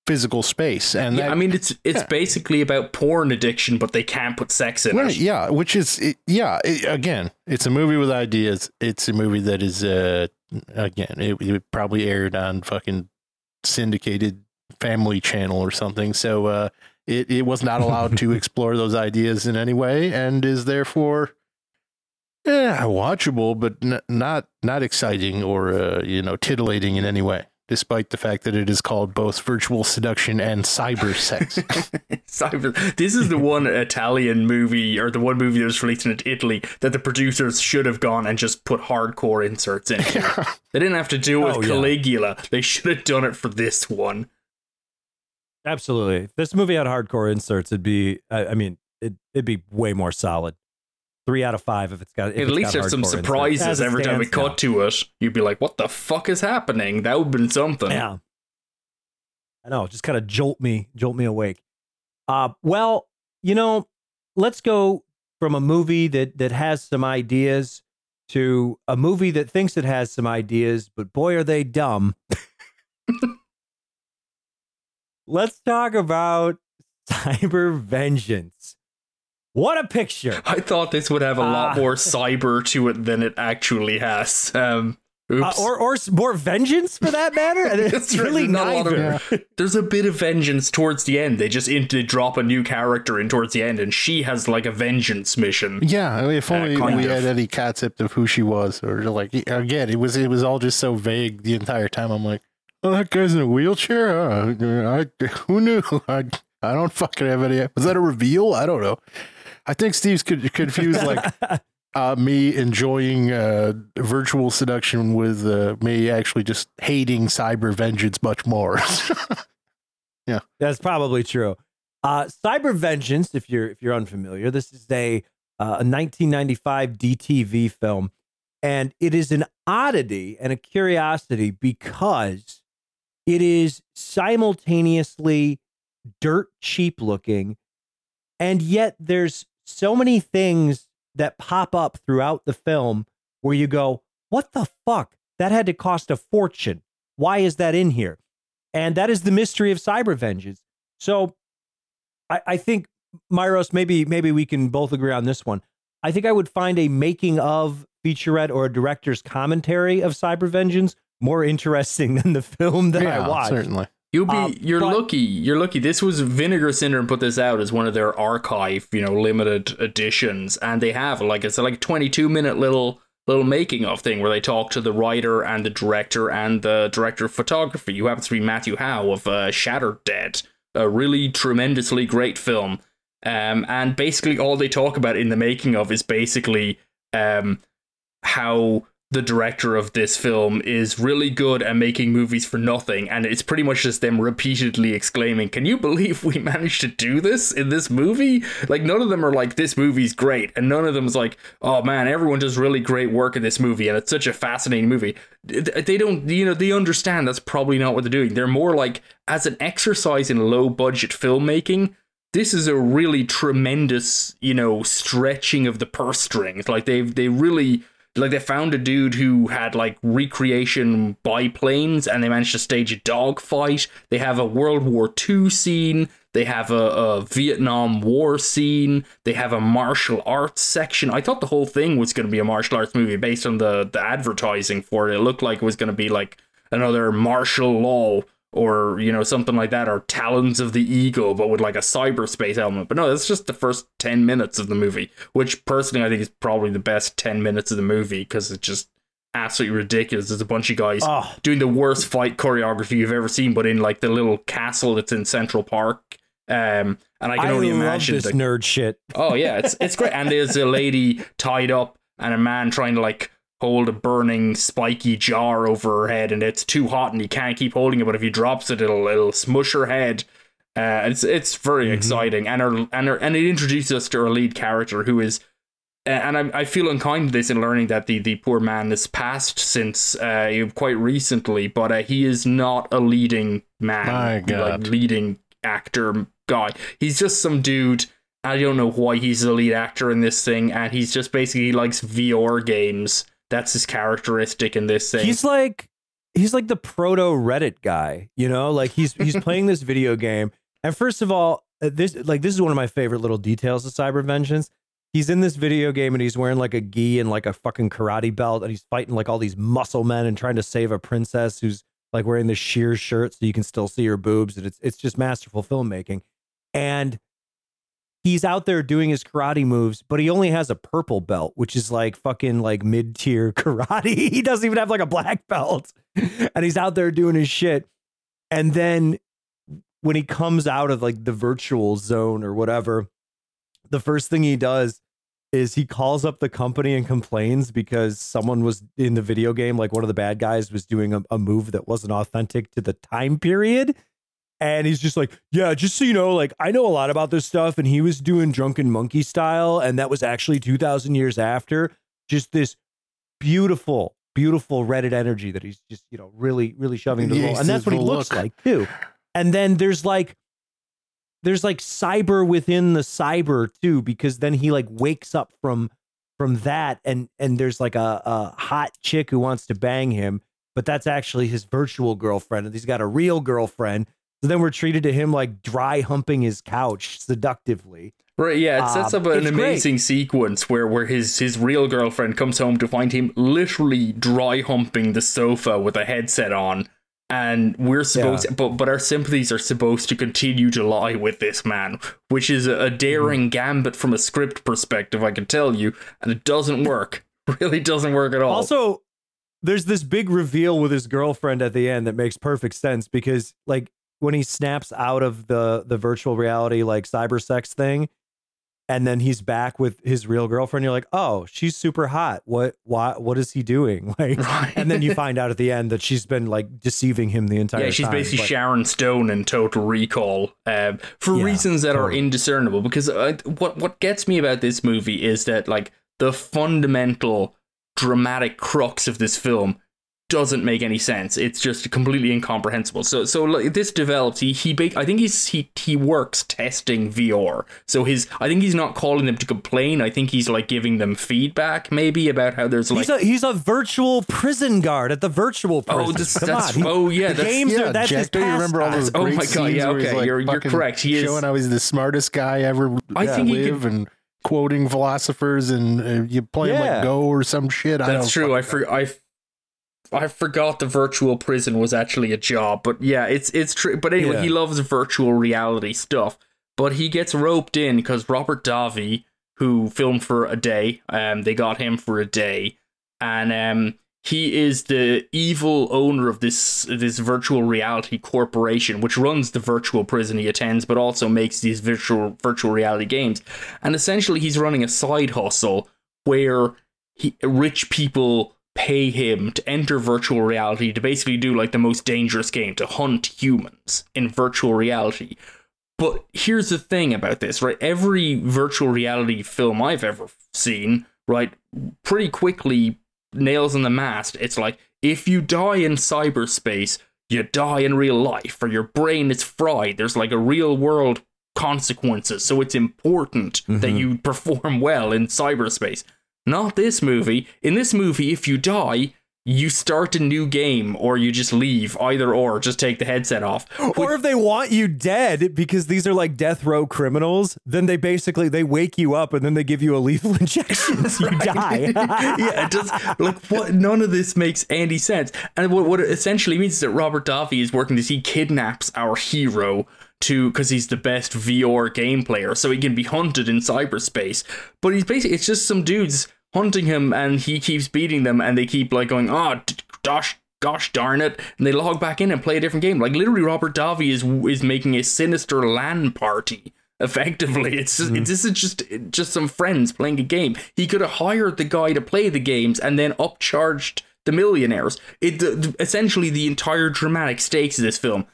Speaker 2: physical space. And
Speaker 3: Yeah,
Speaker 2: that,
Speaker 3: I mean it's it's
Speaker 2: yeah.
Speaker 3: basically about porn addiction, but they can't put sex in
Speaker 2: Right,
Speaker 3: it.
Speaker 2: yeah, which is it, yeah. It, again, it's a movie with ideas. It's a movie that is uh again, it, it probably aired on fucking syndicated Family Channel or something. So uh, it it was not allowed to explore those ideas in any way, and is therefore. Yeah, watchable, but n- not not exciting or uh, you know titillating in any way. Despite the fact that it is called both virtual seduction and cyber sex.
Speaker 3: Cyber. This is the one Italian movie, or the one movie that was released in Italy, that the producers should have gone and just put hardcore inserts in. They didn't have to do it with
Speaker 1: Oh, yeah.
Speaker 3: Caligula. They should have done it for this one.
Speaker 1: Absolutely. If this movie had hardcore inserts, it'd be. I, I mean, it, it'd be way more solid. Three out of five if it's got. If
Speaker 3: At
Speaker 1: it's
Speaker 3: least
Speaker 1: got
Speaker 3: there's some surprises
Speaker 1: it
Speaker 3: every time we
Speaker 1: stands
Speaker 3: cut
Speaker 1: now.
Speaker 3: to it. You'd be like, "What the fuck is happening?" That would have been something.
Speaker 1: Yeah. I know, just kind of jolt me, jolt me awake. Uh, well, you know, let's go from a movie that that has some ideas to a movie that thinks it has some ideas, but boy, are they dumb. let's talk about Cyber Vengeance. What a picture!
Speaker 3: I thought this would have a lot
Speaker 1: Ah.
Speaker 3: more cyber to it than it actually has. Um,
Speaker 1: Uh, or or more vengeance for that matter. It's
Speaker 3: right,
Speaker 1: really
Speaker 3: there's not a lot of-
Speaker 1: neither.
Speaker 3: There's a bit of vengeance towards the end. They just in, they drop a new character in towards the end, and she has like a vengeance mission.
Speaker 2: Yeah, if
Speaker 3: Uh,
Speaker 2: only
Speaker 3: kind
Speaker 2: we
Speaker 3: of.
Speaker 2: had any concept of who she was, or like again, it was it was all just so vague the entire time. I'm like, oh, that guy's in a wheelchair. Uh, I, who knew? I I don't fucking have any. Was that a reveal? I don't know. I think Steve's confused like uh, me enjoying uh, virtual seduction with uh, me actually just hating cyber vengeance much more.
Speaker 1: Yeah, that's probably true. Uh, Cyber Vengeance, if you're if you're unfamiliar, this is a uh, a 1995 DTV film, and it is an oddity and a curiosity because it is simultaneously dirt cheap looking, and yet there's so many things that pop up throughout the film where you go, "What the fuck? That had to cost a fortune. Why is that in here?" And that is the mystery of cyber vengeance. So I, I think Myros, maybe maybe we can both agree on this one. I think I would find a making of featurette or a director's commentary of cyber vengeance more interesting than the film that I watched.
Speaker 2: certainly.
Speaker 3: You'll be
Speaker 1: Um,
Speaker 3: you're
Speaker 1: but-
Speaker 3: lucky. You're lucky. This was Vinegar Syndrome put this out as one of their archive, you know, limited editions, and they have like it's like a 22 minute little little making of thing where they talk to the writer and the director and the director of photography, who happens to be Matthew Howe of uh, Shattered Dead, a really tremendously great film. Um, and basically all they talk about in the making of is basically um how the director of this film is really good at making movies for nothing and it's pretty much just them repeatedly exclaiming can you believe we managed to do this in this movie? Like none of them are like this movie's great and none of them's like oh man everyone does really great work in this movie and it's such a fascinating movie. They don't you know they understand that's probably not what they're doing. They're more like as an exercise in low budget filmmaking this is a really tremendous, you know, stretching of the purse strings. Like they've they really like they found a dude who had like recreation biplanes and they managed to stage a dogfight. They have a World War II scene. They have a, a Vietnam War scene. They have a martial arts section. I thought the whole thing was going to be a martial arts movie based on the the advertising for it. It looked like it was going to be like another martial law or you know something like that or talons of the eagle but with like a cyberspace element but no that's just the first 10 minutes of the movie which personally i think is probably the best 10 minutes of the movie because it's just absolutely ridiculous there's a bunch of guys
Speaker 1: Oh,
Speaker 3: doing the worst fight choreography you've ever seen but in like the little castle that's in central park um and i can
Speaker 1: I
Speaker 3: only
Speaker 1: love
Speaker 3: imagine
Speaker 1: this
Speaker 3: the
Speaker 1: nerd shit.
Speaker 3: Oh yeah, it's it's great. And there's a lady tied up and a man trying to like hold a burning spiky jar over her head and it's too hot and he can't keep holding it but if he drops it it'll it'll smush her head uh, it's it's very mm-hmm. exciting and her and her and it introduces us to our lead character who is and I, I feel unkind to this in learning that the, the poor man has passed since uh, quite recently, but uh, he is not a leading man, like leading actor guy. He's just some dude. I don't know why he's the lead actor in this thing, and he's just basically likes VR games. That's his characteristic in this thing.
Speaker 1: He's like he's like the proto Reddit guy, you know? Like he's he's playing this video game, and first of all, uh, this like this is one of my favorite little details of Cyber Vengeance he's in this video game and he's wearing like a gi and like a fucking karate belt and he's fighting like all these muscle men and trying to save a princess who's like wearing this sheer shirt so you can still see her boobs and it's it's just masterful filmmaking. And he's out there doing his karate moves, but he only has a purple belt, which is like fucking like mid-tier karate. he doesn't even have like a black belt. And he's out there doing his shit. And then when he comes out of like the virtual zone or whatever, the first thing he does is he calls up the company and complains because someone was in the video game, like one of the bad guys was doing a, a, move that wasn't authentic to the time period. And he's just like, yeah, just so you know, like I know a lot about this stuff. And he was doing drunken monkey style. And that was actually 2000 years after. Just this beautiful, beautiful Reddit energy that he's just, you know, really, really shoving the yeah, And that's what he looks look. like too. And then there's like there's like cyber within the cyber too because then he like wakes up from from that and and there's like a, a hot chick who wants to bang him but that's actually his virtual girlfriend and he's got a real girlfriend so then we're treated to him like dry humping his couch seductively
Speaker 3: Right, yeah, it sets up an amazing great. sequence where where his his real girlfriend comes home to find him literally dry humping the sofa with a headset on and we're supposed yeah. but but our sympathies are supposed to continue to lie with this man which is a, a daring mm. gambit from a script perspective i can tell you and it doesn't work really doesn't work at all
Speaker 1: also there's this big reveal with his girlfriend at the end that makes perfect sense because like when he snaps out of the the virtual reality like cyber sex thing and then he's back with his real girlfriend you're like oh she's super hot what why what is he doing like right. and then you find out at the end that she's been like deceiving him the entire time.
Speaker 3: yeah she's
Speaker 1: time,
Speaker 3: basically but... sharon stone in total recall um, for yeah, reasons that totally. are indiscernible because uh, what what gets me about this movie is that like the fundamental dramatic crux of this film doesn't make any sense. It's just completely incomprehensible. So so like, this develops. He he I think he's he he works testing VR. So his I think he's not calling them to complain. I think he's like giving them feedback maybe about how there's like
Speaker 1: he's a, he's a virtual prison guard at the virtual oh, prison. Oh, this, that's
Speaker 3: on. oh yeah,
Speaker 1: the
Speaker 3: that's,
Speaker 1: games
Speaker 2: yeah,
Speaker 1: are that's
Speaker 2: Jack, do you remember all those?
Speaker 3: Oh
Speaker 2: my
Speaker 3: god, yeah, okay, like you're you're correct. He
Speaker 2: is showing how he's the smartest guy ever. I yeah, think live could, and quoting philosophers and uh, you play yeah. like Go or some shit.
Speaker 3: That's true. I for, I I forgot the virtual prison was actually a job, but yeah, it's it's true. But anyway, yeah. he loves virtual reality stuff. But he gets roped in because Robert Davi, who filmed for a day, um, they got him for a day, and um, he is the evil owner of this this virtual reality corporation, which runs the virtual prison he attends, but also makes these virtual virtual reality games. And essentially, he's running a side hustle where he, rich people pay him to enter virtual reality to basically do like the most dangerous game to hunt humans in virtual reality. But here's the thing about this, right? Every virtual reality film I've ever seen, right, pretty quickly nails in the mast. It's like if you die in cyberspace, you die in real life, or your brain is fried. There's like a real world consequences. So it's important mm-hmm. that you perform well in cyberspace. Not this movie. In this movie, if you die, you start a new game or you just leave. Either or just take the headset off.
Speaker 1: Or if they want you dead because these are like death row criminals then they basically they wake you up and then they give you a lethal injection so you die.
Speaker 3: Yeah it does like what none of this makes any sense. And what, what it essentially means is that robert davi is working this he kidnaps our hero to because he's the best VR game player, so he can be hunted in cyberspace. But he's basically it's just some dudes hunting him and he keeps beating them and they keep like going, oh, gosh, gosh darn it. And they log back in and play a different game. Like literally Robert Davi is, is making a sinister LAN party Effectively, it's just,
Speaker 1: Mhm.
Speaker 3: this is just just some friends playing a game. He could have hired the guy to play the games and then upcharged the millionaires. It the, the- essentially the entire dramatic stakes of this film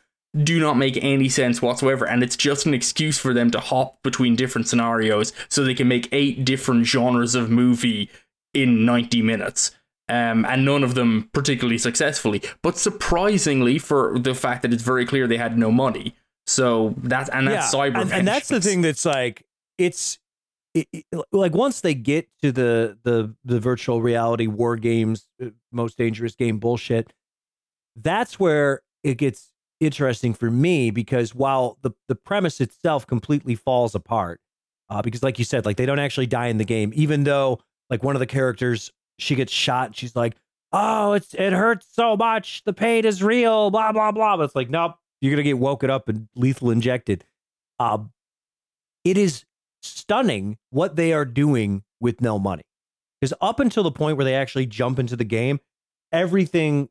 Speaker 3: do not make any sense whatsoever, and it's just an excuse for them to hop between different scenarios so they can make eight different genres of movie in 90 minutes. Um, and none of them particularly successfully, but surprisingly, for the fact that it's very clear they had no money. So that's and that's cyber
Speaker 1: and, and that's the thing that's like it's it, it- like once they get to the the the virtual reality war games, uh, most dangerous game bullshit. That's where it gets interesting for me because while the the premise itself completely falls apart, uh, because like you said, like they don't actually die in the game, even though like one of the characters she gets shot, she's like, "Oh, it's it hurts so much, the pain is real," blah blah blah. But it's like, nope, you're gonna get woken up and lethal injected. Um, it is stunning what they are doing with no money. Because up until the point where they actually jump into the game, everything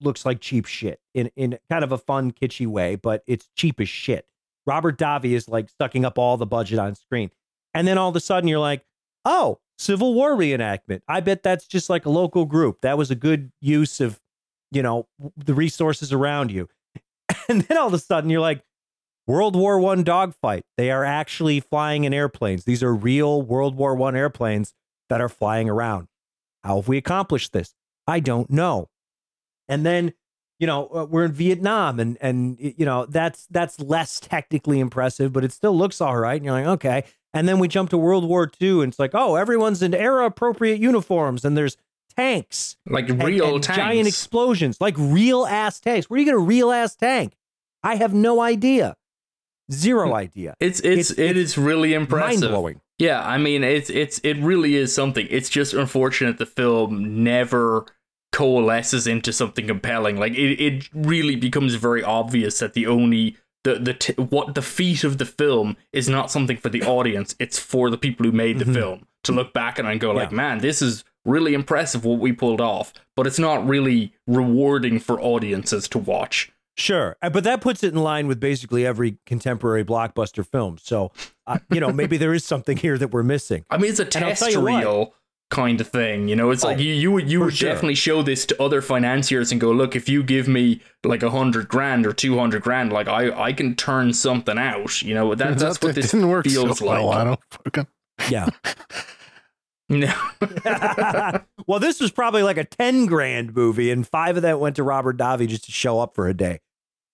Speaker 1: looks like cheap shit in, in kind of a fun, kitschy way, but it's cheap as shit. Robert Davi is like sucking up all the budget on screen. And then all of a sudden you're like, oh, Civil War reenactment. I bet that's just like a local group. That was a good use of, you know, the resources around you. And then all of a sudden you're like, World War One dogfight. They are actually flying in airplanes. These are real World War One airplanes that are flying around. How have we accomplished this? I don't know. And then, you know, uh, we're in Vietnam, and and you know that's that's less technically impressive, but it still looks all right. And you're like, okay. And then we jump to World War II, and it's like, oh, everyone's in era appropriate uniforms, and there's tanks
Speaker 3: like
Speaker 1: and-
Speaker 3: real
Speaker 1: and
Speaker 3: tanks.
Speaker 1: giant explosions, like real ass tanks. Where do you get a real ass tank? I have no idea. Zero idea.
Speaker 3: it's it's
Speaker 1: it's-
Speaker 3: it is really
Speaker 1: Mind
Speaker 3: impressive.
Speaker 1: blowing.
Speaker 3: Yeah, I mean it's it's it really is something. It's just unfortunate the film never coalesces into something compelling. Like it, it really becomes very obvious that the only the the t- what the feat of the film is not something for the audience. It's for the people who made the
Speaker 1: Mhm.
Speaker 3: film to look back and go like,
Speaker 1: Yeah.
Speaker 3: man, this is really impressive what we pulled off. But it's not really rewarding for audiences to watch.
Speaker 1: Sure, Uh, but that puts it in line with basically every contemporary blockbuster film. So, uh, you know, maybe there is something here that we're missing.
Speaker 3: I mean, it's a test
Speaker 1: you what.
Speaker 3: Reel kind of thing. You know, it's
Speaker 1: Oh,
Speaker 3: like you you would you would
Speaker 1: sure.
Speaker 3: definitely show this to other financiers and go, look, if you give me like a hundred grand or two hundred grand, like I I can turn something out. You know, that, that's what this
Speaker 2: didn't work
Speaker 3: feels
Speaker 2: so well. I
Speaker 3: like.
Speaker 2: don't fucking.
Speaker 1: Yeah.
Speaker 3: No,
Speaker 1: well, this was probably like a 10 grand movie, and five of that went to Robert Davi just to show up for a day.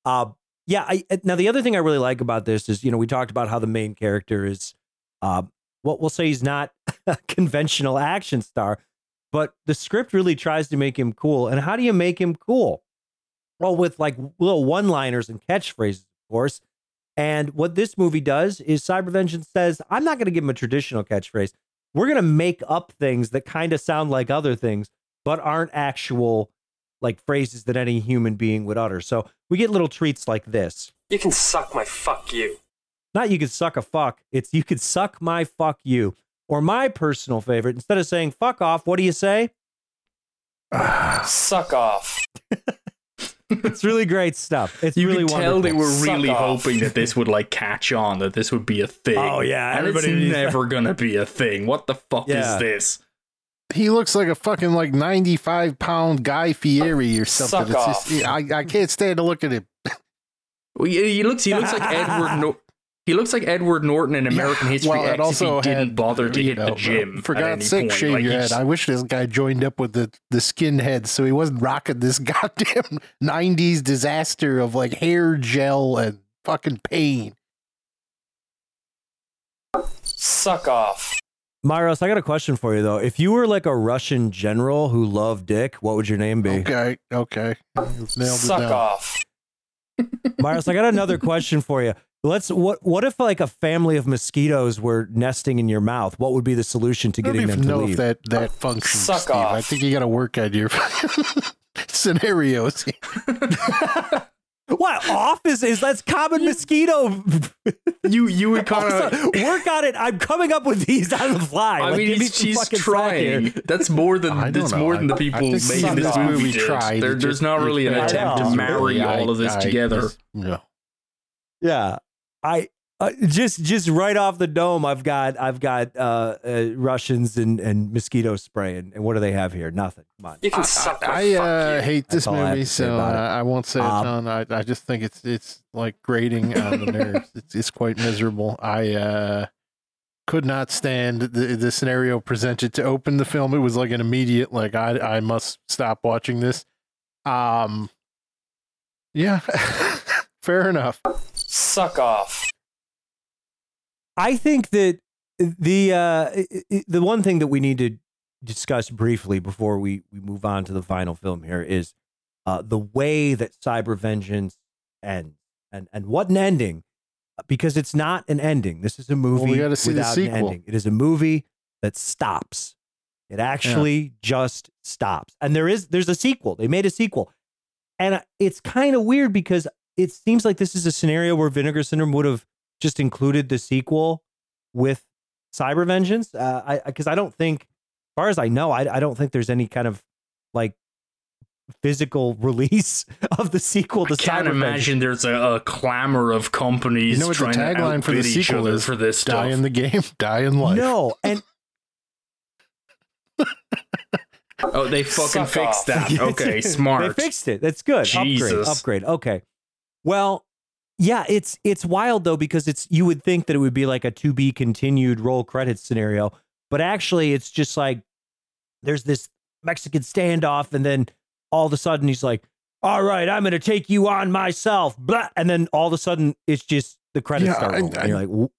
Speaker 1: Uh, yeah. I, now, the other thing I really like about this is, you know, we talked about how the main character is, uh, what we'll say he's not a conventional action star, but the script really tries to make him cool. And how do you make him cool? Well, with like little one liners and catchphrases, of course. And what this movie does is Cyber Vengeance says, I'm not going to give him a traditional catchphrase we're going to make up things that kind of sound like other things but aren't actual like phrases that any human being would utter so we get little treats like this
Speaker 4: You can suck my fuck you.
Speaker 1: Not you could suck a fuck it's you could suck my fuck you or my personal favorite instead of saying fuck off what do you say
Speaker 4: Suck off.
Speaker 1: it's really great stuff it's
Speaker 3: you
Speaker 1: really
Speaker 3: could tell they
Speaker 1: wonderful.
Speaker 3: were
Speaker 4: Suck
Speaker 3: really
Speaker 4: off.
Speaker 3: hoping that this would like catch on, that this would be a thing.
Speaker 1: Oh, yeah,
Speaker 3: and it's
Speaker 1: everybody-
Speaker 3: never gonna be a thing. What the fuck
Speaker 1: Yeah.
Speaker 3: is this?
Speaker 2: He looks like a fucking like ninety five pound Guy Fieri or something.
Speaker 4: Suck
Speaker 2: it's just. I, I can't stand to look at him.
Speaker 3: Well, he, he looks he looks like Edward. Nor- he looks like Edward Norton in American
Speaker 2: Yeah,
Speaker 3: History
Speaker 2: well,
Speaker 3: X
Speaker 2: also
Speaker 3: if he didn't bother to
Speaker 2: you
Speaker 3: hit the
Speaker 2: know,
Speaker 3: gym.
Speaker 2: For
Speaker 3: at
Speaker 2: God's sake,
Speaker 3: point.
Speaker 2: shave
Speaker 3: Like,
Speaker 2: your head. I wish this guy joined up with the the skinheads so he wasn't rocking this goddamn '90s disaster of like hair gel and fucking pain.
Speaker 4: Suck off.
Speaker 1: Myros, I got a question for you though. If you were like a Russian general who loved dick, what would your name be?
Speaker 2: Okay, okay, Nailed it
Speaker 4: Suck
Speaker 2: down.
Speaker 4: off.
Speaker 1: Myros, I got another question for you. Let's what what if like a family of mosquitoes were nesting in your mouth? What would be the solution to getting them to
Speaker 2: know
Speaker 1: leave?
Speaker 2: if that that functions.
Speaker 4: Suck
Speaker 2: Steve. I think you got to work on your scenarios.
Speaker 1: what off is is that's common mosquito.
Speaker 3: you you would kind of.
Speaker 1: Work on it. I'm coming up with these on the fly.
Speaker 3: I
Speaker 1: Like,
Speaker 3: mean,
Speaker 1: give me
Speaker 3: he's,
Speaker 1: some
Speaker 3: he's
Speaker 1: fucking slack here.
Speaker 3: trying. That's more than that's
Speaker 2: know.
Speaker 3: more than the
Speaker 2: I- I
Speaker 3: people
Speaker 2: think
Speaker 3: making this movie
Speaker 2: movie
Speaker 3: did.
Speaker 2: tried.
Speaker 3: There, there's
Speaker 2: just-
Speaker 3: not really an attempt to marry all of this
Speaker 2: I
Speaker 3: together.
Speaker 2: just- no.
Speaker 1: Yeah. I Uh, just just right off the dome, I've got I've got uh, uh, Russians and, and mosquito spray, and, and what do they have here? Nothing. Come on.
Speaker 4: You can suck my
Speaker 2: I uh, hate this
Speaker 1: That's all I
Speaker 2: movie, so
Speaker 1: about.
Speaker 2: I, I won't say a
Speaker 1: Um,
Speaker 2: ton. I, I just think it's it's like grating on the nerves. It's, it's quite miserable. I uh, could not stand the the scenario presented to open the film. It was like an immediate like I I must stop watching this. Um, yeah, fair enough.
Speaker 4: Suck off.
Speaker 1: I think that the uh, i- i- the one thing that we need to discuss briefly before we, we move on to the final film here is uh, the way that Cyber Vengeance ends and and what an ending because it's not an ending. This is a movie
Speaker 2: we gotta see the
Speaker 1: without an ending. It is a movie that stops. It actually just stops. And there is there's a sequel. They made a sequel. And it's kind of weird because it seems like this is a scenario where Vinegar Syndrome would have just included the sequel with Cyber Vengeance. Uh, I because I don't think, as far as I know, I I don't think there's any kind of like physical release of the sequel to
Speaker 3: I can't
Speaker 1: Cyber
Speaker 3: imagine there's a, a clamor of companies
Speaker 2: You know what the
Speaker 3: trying to
Speaker 2: tagline for the
Speaker 3: each
Speaker 2: sequel
Speaker 3: other
Speaker 2: is?
Speaker 3: for this
Speaker 2: Die in the game, die in life.
Speaker 1: No, and
Speaker 3: oh, they fucking
Speaker 4: Suck
Speaker 3: fixed
Speaker 4: off.
Speaker 3: that. Okay, smart.
Speaker 1: They fixed it. That's good.
Speaker 3: Jesus.
Speaker 1: Upgrade. Upgrade. Okay. Well, yeah, it's it's wild though because it's you would think that it would be like a to be continued roll credits scenario, but actually it's just like there's this Mexican standoff, and then all of a sudden he's like, "All right, I'm gonna take you on myself," blah, and then all of a sudden it's just the credits
Speaker 2: Yeah,
Speaker 1: start rolling.
Speaker 2: I-
Speaker 1: and you're like,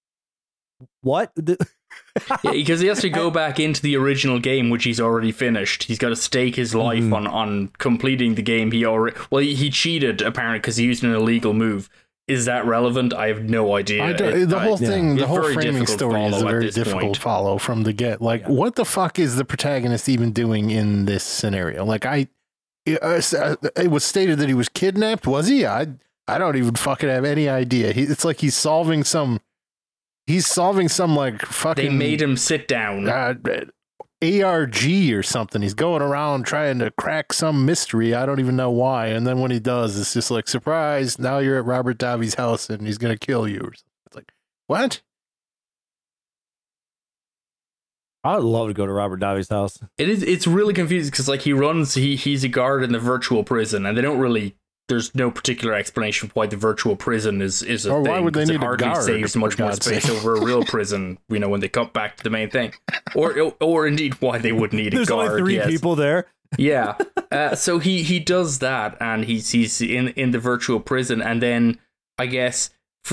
Speaker 1: "What?" The-
Speaker 3: Yeah, because he has to go back into the original game, which he's already finished. He's got to stake his life
Speaker 1: Mhm.
Speaker 3: on on completing the game. He already well, he, he cheated apparently because he used an illegal move. Is that relevant? I have no idea.
Speaker 2: I don't,
Speaker 3: It-
Speaker 2: the
Speaker 3: I-
Speaker 2: whole
Speaker 1: yeah.
Speaker 2: thing, the whole framing story is a very difficult
Speaker 3: point.
Speaker 2: follow from the get. Like,
Speaker 1: Yeah.
Speaker 2: what the fuck is the protagonist even doing in this scenario? Like, I, it, uh, uh, it was stated that he was kidnapped. Was he? I, I don't even fucking have any idea. He, it's like he's solving some, he's solving some like fucking.
Speaker 3: They made him sit down.
Speaker 2: uh, ARG or something. He's going around trying to crack some mystery. I don't even know why. And then when he does, it's just like surprise. Now you're at Robert Davi's house and he's gonna kill you. It's like what?
Speaker 1: I would love to go to Robert Davi's house.
Speaker 3: It is. It's really confusing because like he runs. He he's a guard in the virtual prison, and they don't really. There's no particular explanation why the virtual prison is is a
Speaker 2: Or
Speaker 3: thing.
Speaker 2: why would they
Speaker 3: 'cause
Speaker 2: need
Speaker 3: it
Speaker 2: a
Speaker 3: hardly
Speaker 2: guard,
Speaker 3: saves much more space over a real prison. You know when they cut back to the main thing, or or indeed why they would need a guard.
Speaker 1: There's
Speaker 3: guard.
Speaker 1: only three
Speaker 3: yes.
Speaker 1: people there.
Speaker 3: yeah. Uh, so he he does that, and he's he's in in the virtual prison, and then I guess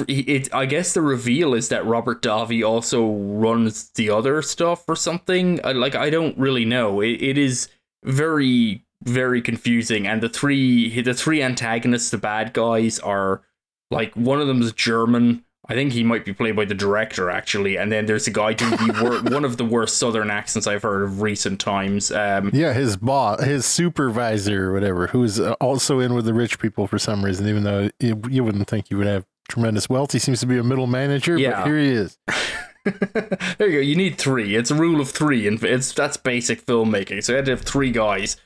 Speaker 3: it I guess the reveal is that Robert Davi also runs the other stuff or something. I, like I don't really know. It, it is very very confusing, and the three the three antagonists, the bad guys, are like one of them is German. I think he might be played by the director actually, and then there's a guy doing the wor- one of the worst Southern accents I've heard of recent times. Um,
Speaker 2: Yeah, his boss, his supervisor or whatever, who's uh, also in with the rich people for some reason, even though you, you wouldn't think he would have tremendous wealth. He seems to be a middle manager,
Speaker 3: Yeah.
Speaker 2: but here he is.
Speaker 3: there you go. You need three. It's a rule of three, and it's that's basic filmmaking. So you had to have three guys,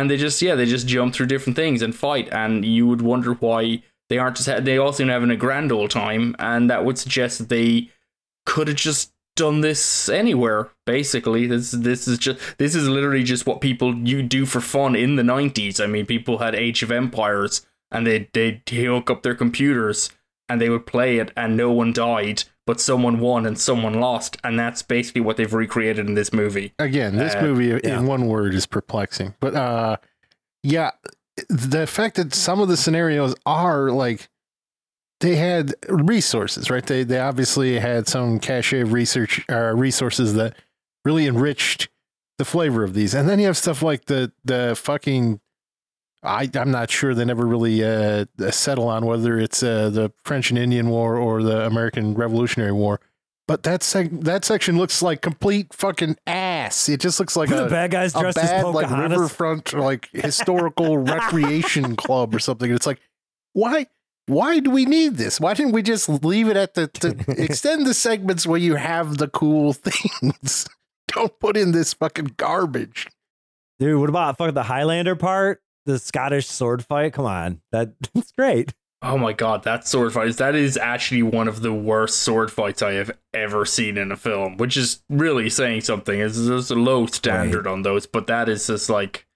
Speaker 3: and they just yeah they just jump through different things and fight, and you would wonder why they aren't just ha- they all seem having a grand old time, and that would suggest that they could have just done this anywhere. Basically, this this is just this is literally just what people you do for fun in the nineties. I mean, people had Age of Empires, and they they hook up their computers and they would play it, and no one died, but someone won and someone lost, and that's basically what they've recreated in this movie.
Speaker 2: Again, this
Speaker 3: Uh,
Speaker 2: movie
Speaker 1: yeah.
Speaker 2: in one word is perplexing. But uh yeah, the fact that some of the scenarios are like they had resources, right? They they obviously had some cache of research uh, resources that really enriched the flavor of these. And then you have stuff like the the fucking I I'm not sure they never really uh settle on whether it's uh, the French and Indian War or the American Revolutionary War. But that sec- that section looks like complete fucking ass. It just looks like
Speaker 1: the
Speaker 2: a
Speaker 1: bad guys
Speaker 2: a
Speaker 1: dressed as
Speaker 2: bad like riverfront like historical recreation club or something. It's like why why do we need this? Why didn't we just leave it at the to extend the segments where you have the cool things? Don't put in this fucking garbage.
Speaker 1: Dude, what about fucking the Highlander part? The Scottish sword fight? Come on. That, that's great.
Speaker 3: Oh my god, that sword fight is that is actually one of the worst sword fights I have ever seen in a film, which is really saying something. It's there's a low standard on those, but that is just like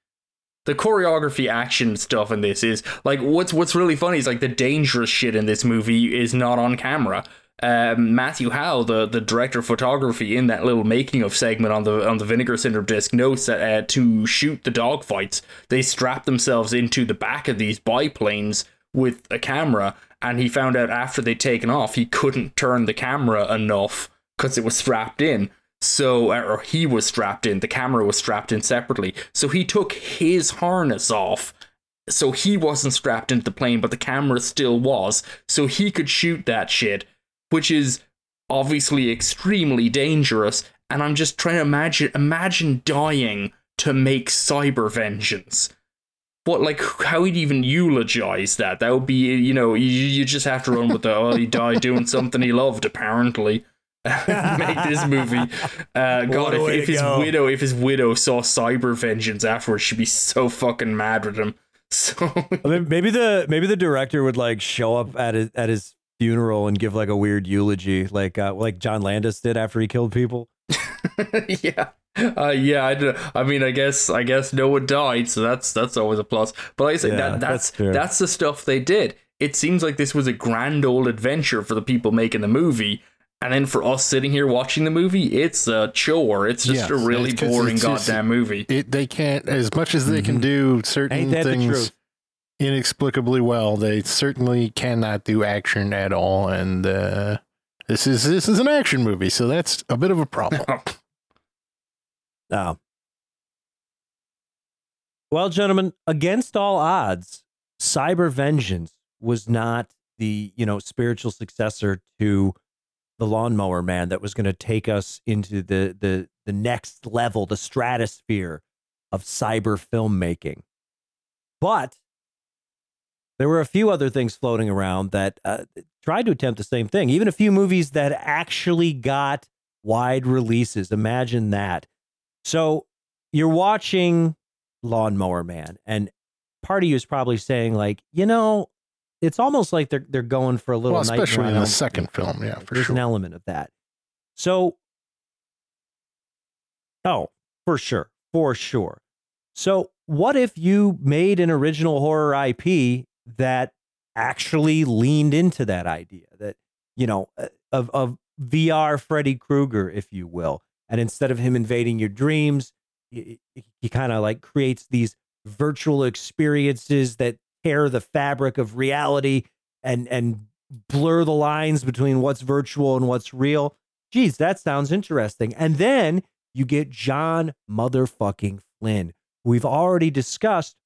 Speaker 3: the choreography action stuff in this is like what's what's really funny is like the dangerous shit in this movie is not on camera. Um, Matthew Howe, the, the director of photography, in that little making of segment on the on the Vinegar Syndrome disc, notes that uh, to shoot the dogfights, they strap themselves into the back of these biplanes with a camera, and he found out after they'd taken off, he couldn't turn the camera enough because it was strapped in. So, or he was strapped in, the camera was strapped in separately. So he took his harness off so he wasn't strapped into the plane, but the camera still was, so he could shoot that shit, which is obviously extremely dangerous. And I'm just trying to imagine imagine dying to make cyber vengeance. What like how would even eulogize that? That would be you know you, you just have to run with the oh he died doing something he loved apparently. make this movie. Uh, God, if, if his
Speaker 1: go.
Speaker 3: widow, if his widow saw cyber vengeance afterwards, she'd be so fucking mad with him. So
Speaker 1: maybe the maybe the director would like show up at his at his funeral and give like a weird eulogy, like uh, like John Landis did after he killed people.
Speaker 3: yeah. Uh, yeah, I, do- I mean, I guess, I guess no one died, so that's that's always a plus. But like I said,
Speaker 1: Yeah,
Speaker 3: that,
Speaker 1: that's
Speaker 3: that's that's the stuff they did. It seems like this was a grand old adventure for the people making the movie, and then for us sitting here watching the movie, it's a chore. It's just
Speaker 2: Yes,
Speaker 3: a really boring
Speaker 2: just-
Speaker 3: goddamn movie.
Speaker 2: It, they can't, as much as they can do certain
Speaker 1: Mm-hmm. Ain't that the
Speaker 2: things
Speaker 1: truth?
Speaker 2: Inexplicably well, they certainly cannot do action at all. And uh, this is this is an action movie, so that's a bit of a problem.
Speaker 1: Oh. Well, gentlemen, against all odds, Cyber Vengeance was not the, you know, spiritual successor to the Lawnmower Man that was going to take us into the the the next level, the stratosphere of cyber filmmaking. But there were a few other things floating around that uh, tried to attempt the same thing. Even a few movies that actually got wide releases. Imagine that. So you're watching Lawnmower Man, and part of you is probably saying, like, you know, it's almost like they're they're going for a little
Speaker 2: well, especially in the second film, yeah, for
Speaker 1: There's
Speaker 2: sure.
Speaker 1: an element of that. So, oh, for sure, for sure. So, what if you made an original horror IP that actually leaned into that idea that you know uh, of of VR Freddy Krueger, if you will, and instead of him invading your dreams, he, he kind of like creates these virtual experiences that tear the fabric of reality and and blur the lines between what's virtual and what's real. Geez, that sounds interesting. And then you get John motherfucking Flynn, who we've already discussed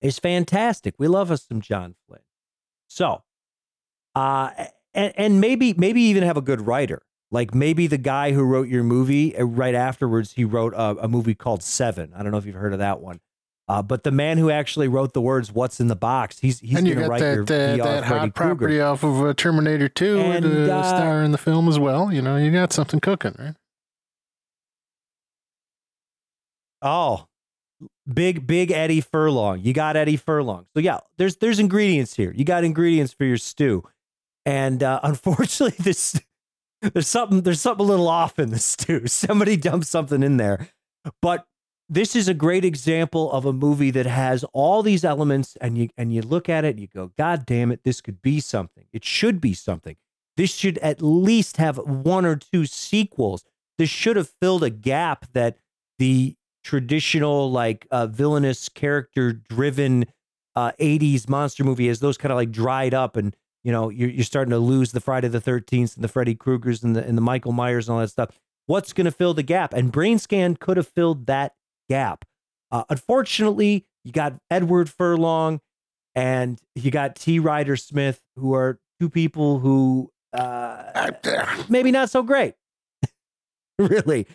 Speaker 1: is fantastic. We love us some John Flynn. So, uh, and, and maybe maybe even have a good writer. Like maybe the guy who wrote your movie uh, right afterwards, he wrote a, a movie called Seven. I don't know if you've heard of that one. Uh, but the man who actually wrote the words "What's in the box," he's he's going to write your
Speaker 2: that uh,
Speaker 1: VR
Speaker 2: that hot property off of uh, Terminator 2
Speaker 1: And,
Speaker 2: to
Speaker 1: uh,
Speaker 2: star in the film as well. You know, you got something cooking, right?
Speaker 1: Oh, big big Eddie Furlong. You got Eddie Furlong. So yeah, there's there's ingredients here. You got ingredients for your stew, and uh, unfortunately, this there's something there's something a little off in the stew. Somebody dumped something in there, but this is a great example of a movie that has all these elements, and you and you look at it, and you go, God damn it, this could be something. It should be something. This should at least have one or two sequels. This should have filled a gap that the traditional like uh, villainous character driven uh, 80s monster movie as those kind of like dried up and you know you're, you're starting to lose the friday the 13th and the freddy kruegers and the, and the michael myers and all that stuff. What's going to fill the gap? And Brainscan could have filled that gap. Uh, unfortunately you got edward furlong and you got t. Ryder smith who are two people who uh, maybe not so great. really.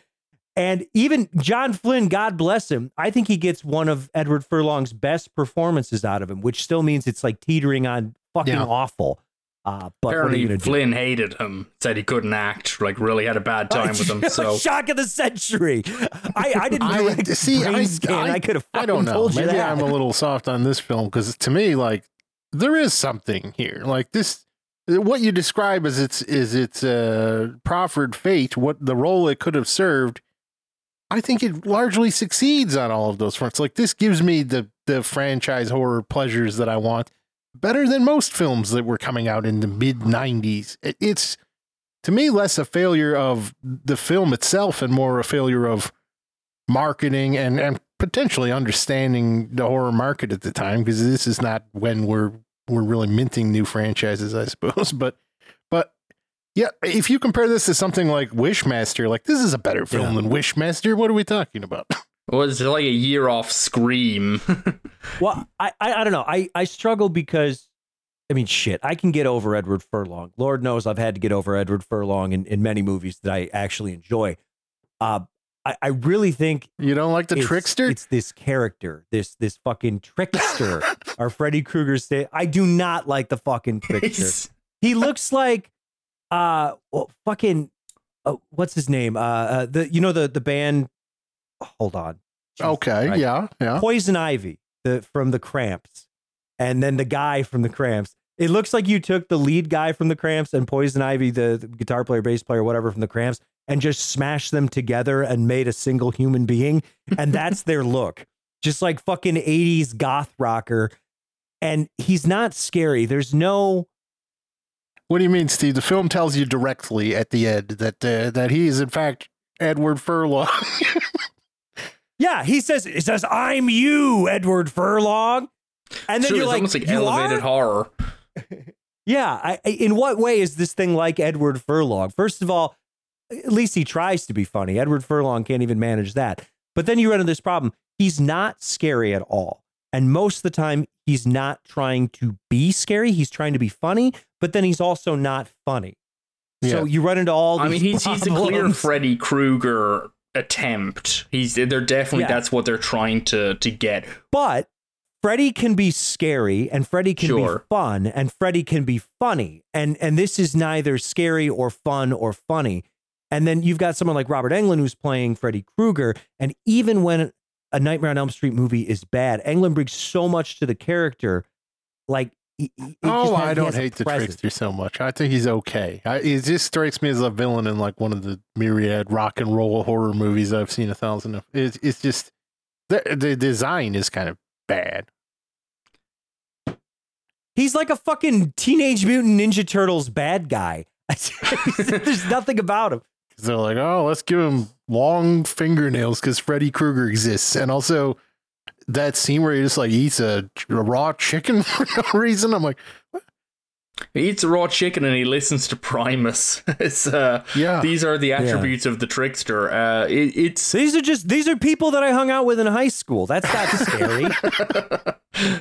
Speaker 1: And even John Flynn, God bless him, I think he gets one of Edward Furlong's best performances out of him, which still means it's like teetering on fucking
Speaker 2: Yeah.
Speaker 1: awful. Uh, but
Speaker 3: Apparently,
Speaker 1: you gonna do?
Speaker 3: Flynn hated him. Said he couldn't act. Like really had a bad time with him. So
Speaker 1: shock of the century. I, I didn't
Speaker 2: I
Speaker 1: direct
Speaker 2: see.
Speaker 1: brain
Speaker 2: I,
Speaker 1: scan. I,
Speaker 2: I,
Speaker 1: could have.
Speaker 2: I don't know.
Speaker 1: Told
Speaker 2: Maybe
Speaker 1: that.
Speaker 2: I'm a little soft on this film because to me, like there is something here. Like this, what you describe as its is its uh, proffered fate, what the role it could have served. I think it largely succeeds on all of those fronts. Like this gives me the the franchise horror pleasures that I want better than most films that were coming out in the mid 90s. It- It's to me less a failure of the film itself and more a failure of marketing and and potentially understanding the horror market at the time because this is not when we're we're really minting new franchises, I suppose. But yeah, if you compare this to something like Wishmaster, like this is a better film
Speaker 1: Yeah.
Speaker 2: than Wishmaster. What are we talking about?
Speaker 3: Was it like a year off Scream?
Speaker 1: Well, I, I I don't know. I I struggle because I mean shit, I can get over Edward Furlong. Lord knows I've had to get over Edward Furlong in, in many movies that I actually enjoy. Uh I, I really think
Speaker 2: You don't like the
Speaker 1: it's,
Speaker 2: trickster?
Speaker 1: It's this character, this this fucking trickster. Our Freddy Krueger say I do not like the fucking trickster. He looks like uh well, fucking uh, what's his name? Uh, uh the you know the the band hold on. Jesus
Speaker 2: okay, yeah, yeah.
Speaker 1: Poison Ivy, the from the Cramps, and then the guy from the Cramps. It looks like you took the lead guy from the Cramps and Poison Ivy, the, the guitar player, bass player, whatever from the Cramps, and just smashed them together and made a single human being, and that's their look, just like fucking '80s goth rocker. And he's not scary. There's no
Speaker 2: What do you mean, Steve? The film tells you directly at the end that uh, that he is in fact Edward Furlong.
Speaker 1: Yeah, he says he says I'm you, Edward Furlong, and then
Speaker 3: Sure,
Speaker 1: you're
Speaker 3: it's
Speaker 1: like,
Speaker 3: almost like
Speaker 1: "You
Speaker 3: elevated
Speaker 1: are?"
Speaker 3: horror.
Speaker 1: Yeah, I, I- in what way is this thing like Edward Furlong? First of all, at least he tries to be funny. Edward Furlong can't even manage that. But then you run into this problem. He's not scary at all. And most of the time, he's not trying to be scary. He's trying to be funny, but then he's also not funny. So you run into all these
Speaker 3: I mean, he's he's a clear. Freddy Krueger attempt. He's they're definitely
Speaker 1: Yeah.
Speaker 3: that's what they're trying to to get.
Speaker 1: But Freddy can be scary and Freddy can
Speaker 3: Sure.
Speaker 1: be fun and Freddy can be funny. And and this is neither scary or fun or funny. And then you've got someone like Robert Englund who's playing Freddy Krueger. And even when a Nightmare on Elm Street movie is bad, Englund brings so much to the character. Like, he- he-
Speaker 2: oh,
Speaker 1: has-
Speaker 2: I don't hate the trickster so much. I think he's okay. I, he just strikes me as a villain in like one of the myriad rock and roll horror movies I've seen a thousand of. It's, it's just the the design is kind of bad.
Speaker 1: He's like a fucking Teenage Mutant Ninja Turtles bad guy. There's nothing about him.
Speaker 2: They're like, oh, let's give him long fingernails because Freddy Krueger exists, and also that scene where he just like eats a, a raw chicken for no reason. I'm like,
Speaker 3: He eats a raw chicken and he listens to Primus. it's uh,
Speaker 2: yeah,
Speaker 3: these are the attributes of the trickster. Uh, it, it's
Speaker 1: These are just these are people that I hung out with in high school. That's not scary.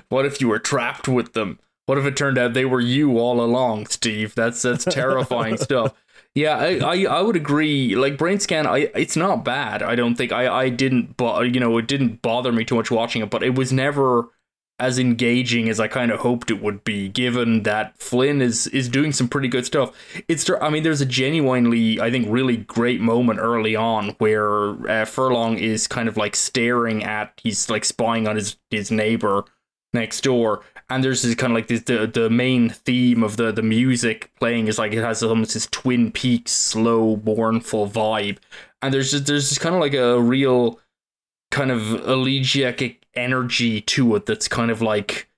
Speaker 3: what if you were trapped with them? What if it turned out they were you all along, Steve? That's that's terrifying stuff. Yeah, I, I I would agree. Like Brainscan, I it's not bad. I don't think I I didn't bo- you know it didn't bother me too much watching it, but it was never as engaging as I kind of hoped it would be. Given that Flynn is is doing some pretty good stuff. It's I mean there's a genuinely I think really great moment early on where uh, Furlong is kind of like staring at he's like spying on his his neighbor next door and there's this kind of like this, the the main theme of the the music playing is like it has almost this twin peaks slow mournful vibe. And there's just there's just kind of like a real kind of elegiac energy to it that's kind of like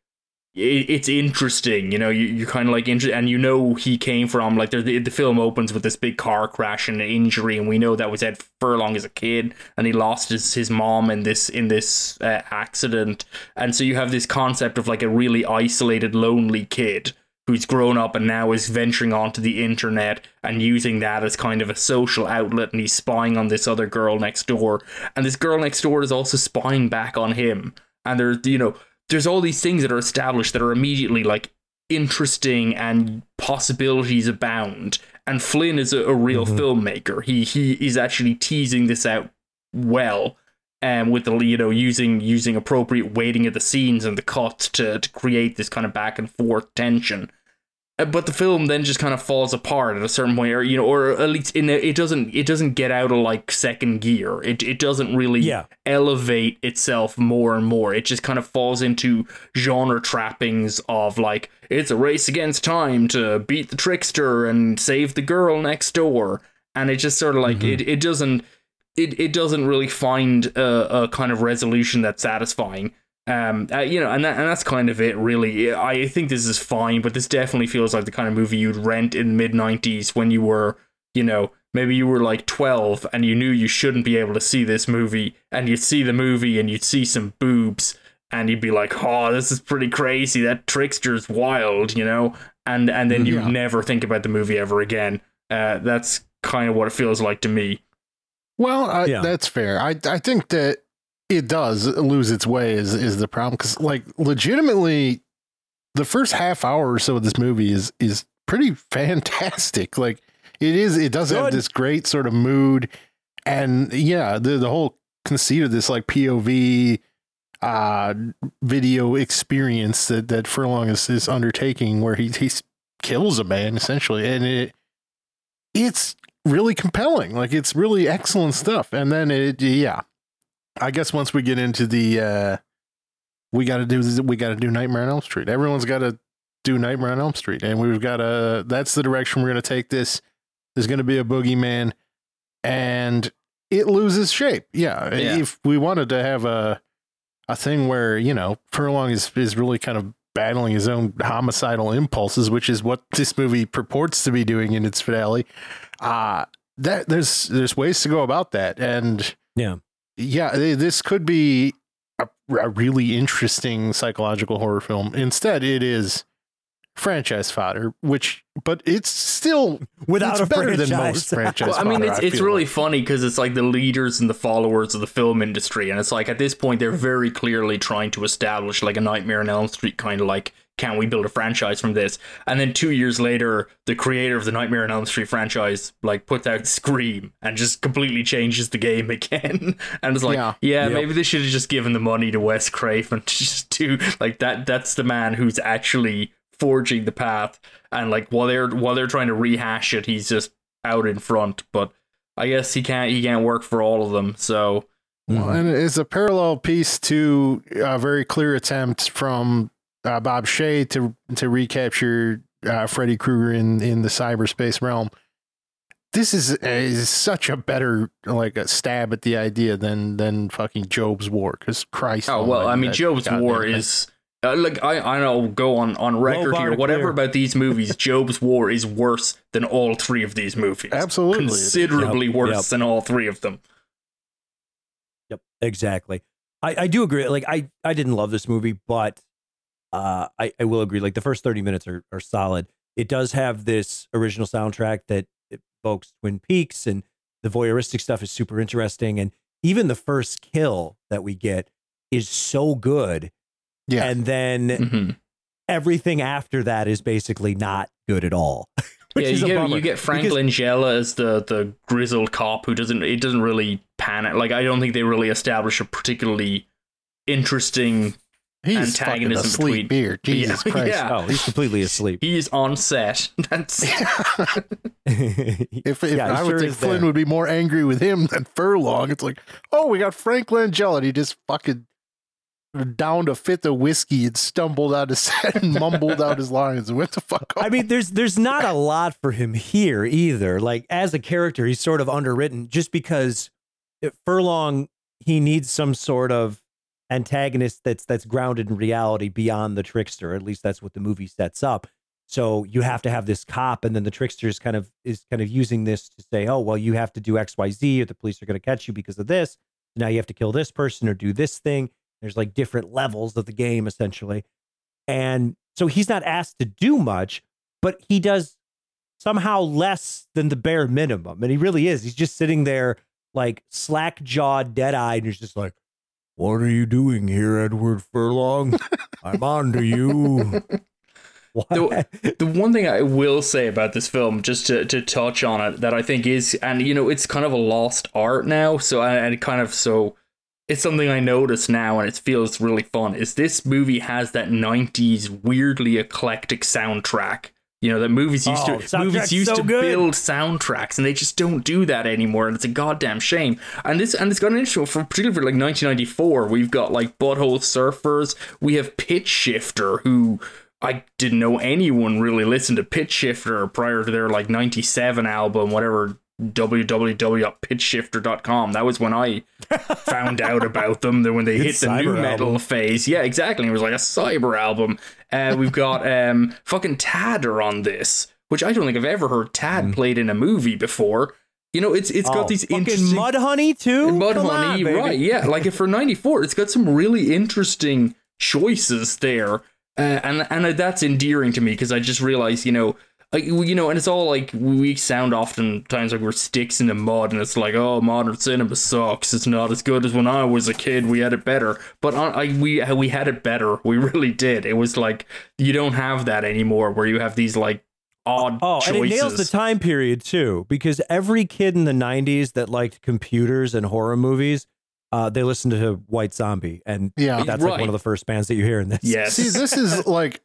Speaker 3: it's interesting you know you, you're kind of like inter- and you know he came from like the, the film opens with this big car crash and an injury and we know that was ed furlong as a kid and he lost his, his mom in this in this uh, accident. And so you have this concept of like a really isolated lonely kid who's grown up and now is venturing onto the internet and using that as kind of a social outlet and he's spying on this other girl next door. And this girl next door is also spying back on him. And there's you know there's all these things that are established that are immediately like interesting and possibilities abound. And Flynn is a, a real
Speaker 1: Mhm.
Speaker 3: filmmaker. He he is actually teasing this out well um, with the you know using using appropriate weighting of the scenes and the cuts to, to create this kind of back and forth tension but the film then just kind of falls apart at a certain point, or you know, or at least in a, it doesn't it doesn't get out of like second gear. It it doesn't really
Speaker 1: Yeah.
Speaker 3: elevate itself more and more. It just kind of falls into genre trappings of like it's a race against time to beat the trickster and save the girl next door, and it just sort of like
Speaker 1: Mhm.
Speaker 3: it it doesn't it it doesn't really find a, a kind of resolution that's satisfying. Um, uh, you know, and that, and that's kind of it, really. I think this is fine, but this definitely feels like the kind of movie you'd rent in mid '90s when you were, you know, maybe you were like 12 and you knew you shouldn't be able to see this movie, and you'd see the movie and you'd see some boobs, and you'd be like, "Oh, this is pretty crazy. That trickster's wild," you know, and and then you
Speaker 2: Yeah.
Speaker 3: never think about the movie ever again. Uh, that's kind of what it feels like to me.
Speaker 2: Well, I,
Speaker 1: Yeah.
Speaker 2: that's fair. I I think that it does lose its way is is the problem because like legitimately, the first half hour or so of this movie is is pretty fantastic. Like it is, it does have this great sort of mood, and yeah, the the whole conceit of this like POV uh video experience that that Furlong is is undertaking where he he kills a man essentially, and it it's really compelling. Like it's really excellent stuff. And then it, yeah, I guess once we get into the, uh, we got to do, we got to do Nightmare on Elm Street. Everyone's got to do Nightmare on Elm Street. And we've got to, that's the direction we're going to take this. There's going to be a boogeyman and it loses shape. Yeah.
Speaker 3: Yeah.
Speaker 2: If we wanted to have a, a thing where, you know, Furlong is, is really kind of battling his own homicidal impulses, which is what this movie purports to be doing in its finale uh that there's there's ways to go about that and
Speaker 1: Yeah.
Speaker 2: Yeah this could be a, a really interesting psychological horror film instead it is franchise fodder which but it's still
Speaker 1: Without
Speaker 2: it's
Speaker 1: a
Speaker 2: better than
Speaker 1: franchise.
Speaker 2: most franchise
Speaker 3: Well, I mean,
Speaker 2: fodder,
Speaker 3: it's it's really
Speaker 2: like.
Speaker 3: funny because it's like the leaders and the followers of the film industry, and it's like at this point they're very clearly trying to establish like a Nightmare on Elm Street kind of like, can we build a franchise from this? And then two years later, the creator of the Nightmare on Elm Street franchise like puts out Scream and just completely changes the game again. and it's like,
Speaker 2: Yeah.
Speaker 3: yeah,
Speaker 1: Yep.
Speaker 3: maybe they should have just given the money to Wes Craven to just do like that. That's the man who's actually forging the path, and like while they're while they're trying to rehash it, he's just out in front. But I guess he can't he can't work for all of them. So
Speaker 2: Well, mm-hmm. and it's a parallel piece to a very clear attempt from uh, Bob Shaye to to recapture uh, Freddy Krueger in in the cyberspace realm. This is is such a better like a stab at the idea than than fucking Jobe's War because Christ.
Speaker 3: oh well, I mean, Jobe's
Speaker 2: goddamn
Speaker 3: War is. Uh, like I, I know, go on on record
Speaker 1: bar
Speaker 3: here. Whatever
Speaker 1: clear.
Speaker 3: about these movies, Jobe's War is worse than all three of these movies.
Speaker 2: Absolutely
Speaker 3: considerably
Speaker 1: Yep,
Speaker 3: worse
Speaker 1: yep.
Speaker 3: than all three of them.
Speaker 1: Yep, exactly. I, I do agree. Like I, I didn't love this movie, but uh, I, I will agree. Like the first 30 minutes are, are solid. It does have this original soundtrack that evokes Twin Peaks and the voyeuristic stuff is super interesting. And even the first kill that we get is so good.
Speaker 2: Yeah.
Speaker 1: And then
Speaker 3: hmm
Speaker 1: everything after that is basically not good at all. which
Speaker 3: Yeah,
Speaker 1: is
Speaker 3: you
Speaker 1: a
Speaker 3: get
Speaker 1: bummer,
Speaker 3: you get Frank
Speaker 1: because-
Speaker 3: Langella as the the grizzled cop who doesn't it doesn't really panic. Like I don't think they really establish a particularly interesting.
Speaker 2: He's fucking
Speaker 3: antagonism
Speaker 2: asleep
Speaker 3: between-
Speaker 2: here. Jesus
Speaker 3: Yeah,
Speaker 2: Christ.
Speaker 3: yeah.
Speaker 1: Oh, he's completely asleep.
Speaker 3: He's on set. That's
Speaker 2: If, if
Speaker 1: Yeah, he
Speaker 2: I would
Speaker 1: sure
Speaker 2: think Flynn
Speaker 1: there.
Speaker 2: would be more angry with him than Furlong. It's like, oh, we got Frank Langella. And he just fucking downed a fifth of whiskey and stumbled out of set and mumbled out his lines and went the fuck off.
Speaker 1: I mean, there's there's not a lot for him here either. Like as a character, he's sort of underwritten just because it- Furlong he needs some sort of antagonist that's that's grounded in reality beyond the trickster. At least that's what the movie sets up. So you have to have this cop, and then the trickster is kind of is kind of using this to say, oh well, you have to do X Y Z, or the police are going to catch you because of this. Now you have to kill this person or do this thing. There's like different levels of the game essentially. And so he's not asked to do much, but he does somehow less than the bare minimum. And he really is. He's just sitting there like slack jawed, dead eyed, and he's just like, What are you doing here, Edward Furlong? I'm on to you.
Speaker 3: The- the one thing I will say about this film, just to, to touch on it, that I think is, and you know, it's kind of a lost art now. So, and kind of so, it's something I notice now, and it feels really fun. Is this movie has that '90s weirdly eclectic soundtrack? You know that movies used
Speaker 1: Oh,
Speaker 3: to movies used
Speaker 1: so
Speaker 3: to
Speaker 1: good.
Speaker 3: build soundtracks, and they just don't do that anymore, and it's a goddamn shame. And this and it's got an intro for particularly for like 1994. We've got like Butthole Surfers. We have Pitchshifter, who I didn't know anyone really listened to Pitchshifter prior to their like 97 album, whatever www.pitchshifter.com. That was when I found out about them. Then when they
Speaker 1: Good
Speaker 3: hit the new
Speaker 1: cyber
Speaker 3: metal phase, yeah, exactly. It was like a cyber album. Uh, we've got um fucking Tad are on this, which I don't think I've ever heard Tad played in a movie before. You know, it's it's
Speaker 1: Mm. Oh,
Speaker 3: got these
Speaker 1: fucking
Speaker 3: interesting
Speaker 1: Mudhoney too.
Speaker 3: Mud
Speaker 1: Come on,
Speaker 3: Honey,
Speaker 1: baby.
Speaker 3: right? Yeah, like for '94, it's got some really interesting choices there, uh, and and that's endearing to me because I just realized, you know, like you know, and it's all like we sound oftentimes like we're sticks in the mud, and it's like, oh, modern cinema sucks. It's not as good as when I was a kid. We had it better, but on, I, we we had it better. We really did. It was like you don't have that anymore, where you have these like odd
Speaker 1: Oh,
Speaker 3: choices.
Speaker 1: and it nails the time period too, because every kid in the '90s that liked computers and horror movies, uh, they listened to White Zombie, and
Speaker 2: Yeah.
Speaker 1: that's
Speaker 3: Right.
Speaker 1: like one of the first bands that you hear in this.
Speaker 3: yes,
Speaker 2: See, this is like, I-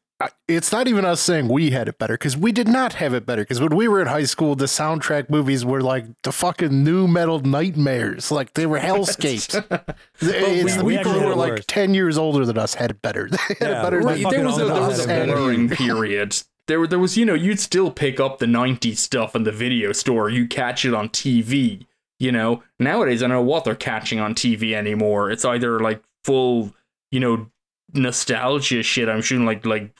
Speaker 2: it's not even us saying we had it better because we did not have it better. Because when we were in high school, the soundtrack movies were like the fucking nu metal nightmares. Like they were hellscapes. it's the
Speaker 1: we
Speaker 2: people who were like
Speaker 1: worse.
Speaker 2: 10 years older than us had it better. They had
Speaker 1: Yeah,
Speaker 2: it better
Speaker 1: right.
Speaker 3: there was a,
Speaker 1: fucking
Speaker 3: there
Speaker 1: all
Speaker 3: was a blurring period. There, there was, you know, you'd still pick up the '90s stuff in the video store. You catch it on TV. You know, nowadays I don't know what they're catching on TV anymore. It's either like full, you know, nostalgia shit. I'm shooting like like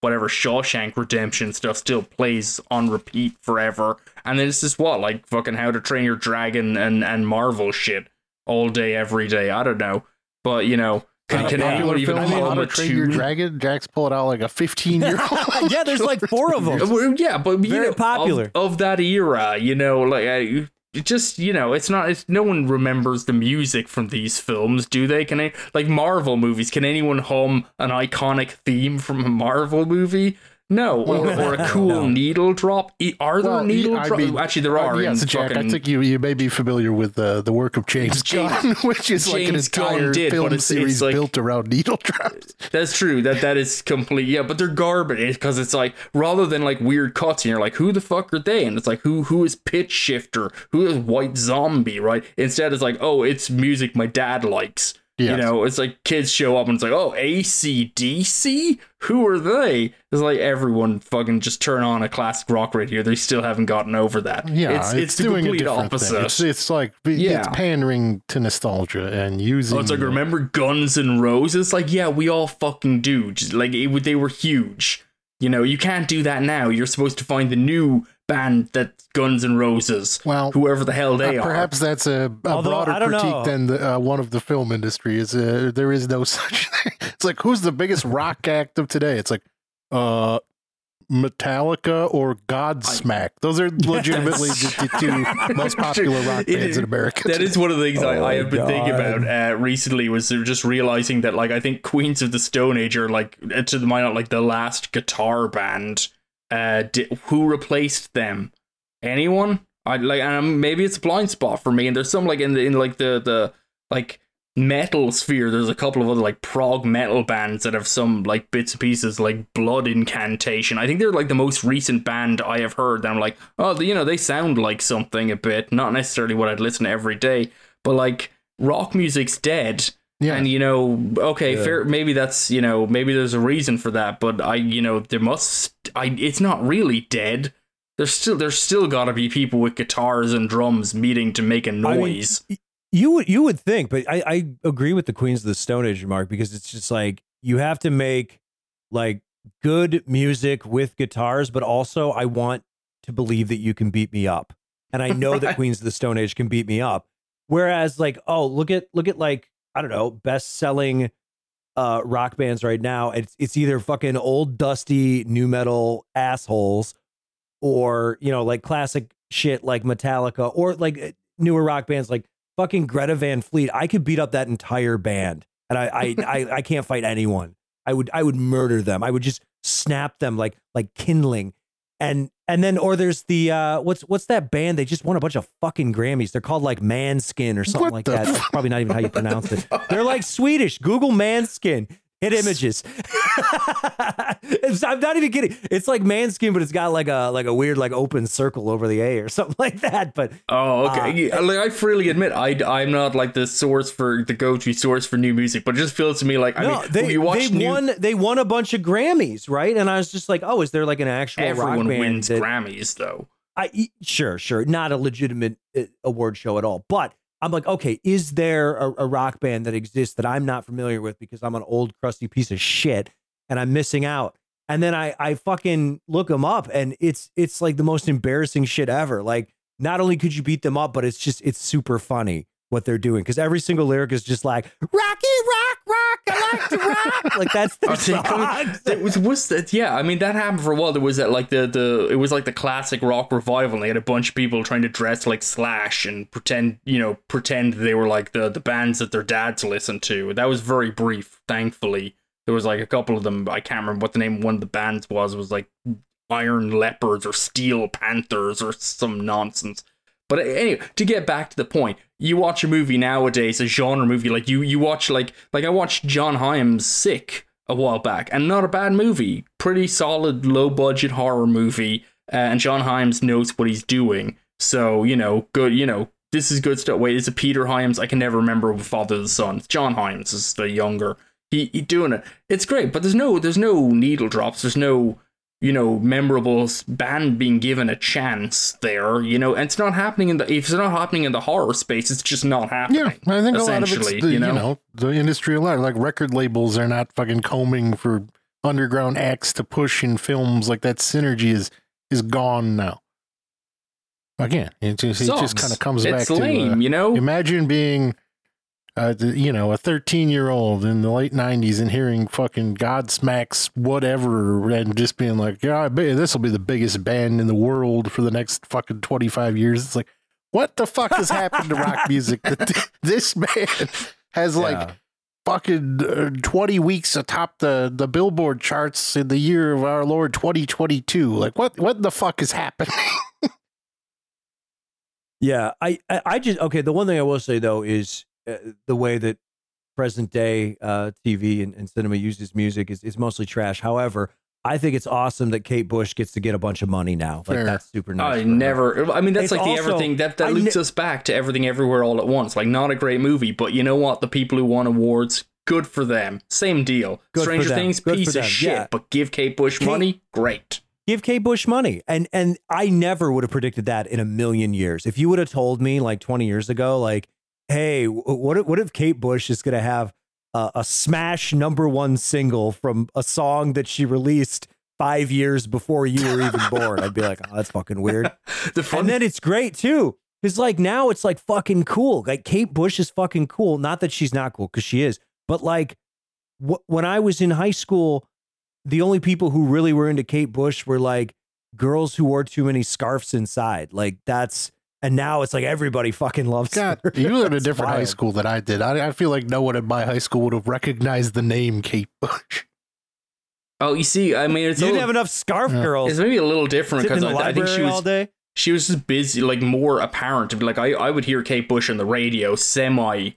Speaker 3: whatever Shawshank Redemption stuff still plays on repeat forever, and then it's just what like fucking How to Train Your Dragon and and Marvel shit all day every day. I don't know, but you know. Can,
Speaker 2: Uh,
Speaker 3: can
Speaker 2: popular
Speaker 3: anyone even
Speaker 2: film, How
Speaker 3: hum
Speaker 2: to
Speaker 3: a
Speaker 2: Train Your? Dragon. Jack's pulling out like a 15 year old.
Speaker 1: yeah, there's like four of them.
Speaker 3: Yeah, but you
Speaker 1: Very
Speaker 3: know,
Speaker 1: popular.
Speaker 3: of, of that era. You know, like I, it just you know, it's not. It's no one remembers the music from these films, do they? Can I like Marvel movies? Can anyone hum an iconic theme from a Marvel movie? No, or, or a cool
Speaker 1: No.
Speaker 3: needle drop. Are there
Speaker 2: Well,
Speaker 3: needle
Speaker 2: I
Speaker 3: drops?
Speaker 2: mean,
Speaker 3: Actually, there are.
Speaker 2: Uh, yes, Jack.
Speaker 3: fucking,
Speaker 2: I think you, you may be familiar with uh, the work of James
Speaker 3: James-
Speaker 2: Gunn, which is like an
Speaker 3: James Gunn
Speaker 2: entire
Speaker 3: did,
Speaker 2: film
Speaker 3: it's- it's
Speaker 2: series
Speaker 3: like-
Speaker 2: built around needle drops.
Speaker 3: That's true. That that is complete. Yeah, but they're garbage because it's like rather than like weird cuts, and you're like, who the fuck are they? And it's like, who who is Pitchshifter? Who is White Zombie? Right? Instead, it's like, oh, it's music my dad likes. You know, it's like kids show up and it's like, oh, ACDC? Who are they? It's like everyone fucking just turn on a classic rock radio. They still haven't gotten over that.
Speaker 2: Yeah,
Speaker 3: it's, it's, the
Speaker 2: doing a
Speaker 3: complete opposite.
Speaker 2: It's, it's like it's
Speaker 3: Yeah.
Speaker 2: pandering to nostalgia and using.
Speaker 3: Oh, it's like remember Guns and Roses? Like, yeah, we all fucking do. Just, like, it, they were huge. You know, you can't do that now. You're supposed to find the new band that's Guns and Roses.
Speaker 2: Well,
Speaker 3: whoever the hell they
Speaker 2: Uh,
Speaker 3: are.
Speaker 2: perhaps that's a, a
Speaker 1: Although,
Speaker 2: broader critique
Speaker 1: know.
Speaker 2: than the, uh, one of the film industry. Is uh, there is no such thing. It's like who's the biggest rock act of today? It's like uh, Metallica or Godsmack. Those are legitimately the, the two most popular rock bands
Speaker 3: is-
Speaker 2: in America.
Speaker 3: That is one of the things I,
Speaker 1: Oh
Speaker 3: I
Speaker 1: my
Speaker 3: have been thinking about uh, recently was just realizing that like I think Queens of the Stone Age are like uh, to my not like the last guitar band. Uh, who replaced them? Anyone? I like, um, maybe it's a blind spot for me. And there's some like in the in like the the like metal sphere. There's a couple of other like prog metal bands that have some like bits and pieces like Blood Incantation. I think they're like the most recent band I have heard. That I'm like, oh, you know, they sound like something a bit. Not necessarily what I'd listen to every day, but like rock music's dead.
Speaker 2: Yeah.
Speaker 3: And you know, okay,
Speaker 1: Yeah.
Speaker 3: fair. Maybe that's you know, maybe there's a reason for that. But I, you know, there must. I. It's not really dead. There's still there's still got to be people with guitars and drums meeting to make a
Speaker 1: mean,
Speaker 3: noise.
Speaker 1: You would you would think, but I, I agree with the Queens of the Stone Age remark because it's just like you have to make like good music with guitars, but also I want to believe that you can beat me up. And I know that Queens of the Stone Age can beat me up. Whereas like, oh, look at look at like, I don't know, best selling uh rock bands right now. It's it's either fucking old dusty nu metal assholes or, you know, like classic shit like Metallica or like uh, newer rock bands like fucking Greta Van Fleet. I could beat up that entire band, and I I I, I can't fight anyone. I would I would murder them. I would just snap them like like kindling, and and then or there's the uh what's what's that band? They just won a bunch of fucking Grammys. They're called like Manskin or something
Speaker 2: What
Speaker 1: like that. That's probably not even how you pronounce it. They're like Swedish. Google Manskin. Hit images. I'm not even kidding. It's like Manskin, but it's got like a like a weird like open circle over the A or something like that. But
Speaker 3: Oh, okay.
Speaker 1: Uh,
Speaker 3: Yeah, like, I freely admit, I I'm not like the source for the go-to source for new music, but it just feels to me like I
Speaker 1: no,
Speaker 3: mean,
Speaker 1: they
Speaker 3: you watch
Speaker 1: they
Speaker 3: new,
Speaker 1: won they won a bunch of Grammys, right? And I was just like, oh, is there like an actual
Speaker 3: everyone wins
Speaker 1: that-
Speaker 3: Grammys though.
Speaker 1: I sure, sure, not a legitimate uh, award show at all. But I'm like, okay, is there a, a rock band that exists that I'm not familiar with because I'm an old crusty piece of shit and I'm missing out? And then I I fucking look them up and it's it's like the most embarrassing shit ever. Like, not only could you beat them up, but it's just it's super funny what they're doing because every single lyric is just like Rocky Rock Rock, I like to rock. like that's the song.
Speaker 3: It was was that yeah. I mean that happened for a while. There was that like the the it was like the classic rock revival. And they had a bunch of people trying to dress like Slash and pretend you know pretend they were like the the bands that their dads listened to. That was very brief. Thankfully, there was like a couple of them. I can't remember what the name of one of the bands was. It was like Iron Leopards or Steel Panthers or some nonsense. But anyway, to get back to the point, you watch a movie nowadays, a genre movie, like you you watch like like I watched John Hyams Sick a while back, and not a bad movie, pretty solid low budget horror movie, uh, and John Hyams knows what he's doing, so you know good, you know this is good stuff. Wait, is it Peter Hyams? I can never remember Father the Son. John Hyams is the younger. He, he doing it. It's great, but there's no there's no needle drops. There's no you know, memorable band being given a chance there, you know, and it's not happening in the if it's not happening in the horror space, it's just not happening.
Speaker 2: Yeah, I think a lot of it's the,
Speaker 3: you
Speaker 2: you
Speaker 3: know?
Speaker 2: know? the industry a lot. Like record labels are not fucking combing for underground acts to push in films. Like that synergy is is gone now. Again, it just, it just kind of comes back
Speaker 3: it's
Speaker 2: to uh,
Speaker 3: you know.
Speaker 2: imagine being, uh, you know, a 13 year old in the late 90s and hearing fucking Godsmack's whatever and just being like, yeah, this will be the biggest band in the world for the next fucking 25 years. It's like, what the fuck has happened to rock music that this band has like
Speaker 1: Yeah.
Speaker 2: fucking uh, 20 weeks atop the, the billboard charts in the year of our Lord 2022? Like, what, what the fuck is happening?
Speaker 1: Yeah, I, I, I just okay. The one thing I will say though is uh, the way that present day uh, TV and, and cinema uses music is, is mostly trash. However, I think it's awesome that Kate Bush gets to get a bunch of money now. Like
Speaker 2: Fair.
Speaker 1: that's super nice.
Speaker 3: I
Speaker 1: for her.
Speaker 3: never. I mean, that's
Speaker 1: It's
Speaker 3: like the
Speaker 1: also-
Speaker 3: everything that that
Speaker 1: I
Speaker 3: loops
Speaker 1: ne-
Speaker 3: us back to everything everywhere all at once. Like, not a great movie, but you know what? The people who won awards, good for them. Same deal.
Speaker 1: Good
Speaker 3: Stranger. Things,
Speaker 1: Good for
Speaker 3: piece of shit,
Speaker 1: Yeah.
Speaker 3: but give Kate Bush
Speaker 1: Kate-
Speaker 3: money, great.
Speaker 1: Give Kate Bush money, and and I never would have predicted that in a million years. If you would have told me like twenty years ago, like, hey, what if, what if Kate Bush is gonna have a, a smash number one single from a song that she released five years before you were even born? I'd be like, oh, that's fucking weird.
Speaker 3: The fun
Speaker 1: And then it's great too. Cause like now it's like fucking cool. Like Kate Bush is fucking cool. Not that she's not cool, because she is. But like wh- when I was in high school, the only people who really were into Kate Bush were like girls who wore too many scarves inside. Like that's and now it's like everybody fucking loves
Speaker 2: God,
Speaker 1: her.
Speaker 2: you were in a
Speaker 1: It's
Speaker 2: different high school than I did. I, I feel like no one in my high school would have recognized the name Kate Bush.
Speaker 3: oh, you see, I mean, it's
Speaker 1: You
Speaker 3: a
Speaker 1: didn't
Speaker 3: little-
Speaker 1: have enough scarf
Speaker 2: Yeah.
Speaker 1: girls.
Speaker 3: It's maybe a little different because I, I think she was
Speaker 1: all day.
Speaker 3: she was just busy, like more apparent. Like I, I would hear Kate Bush on the radio semi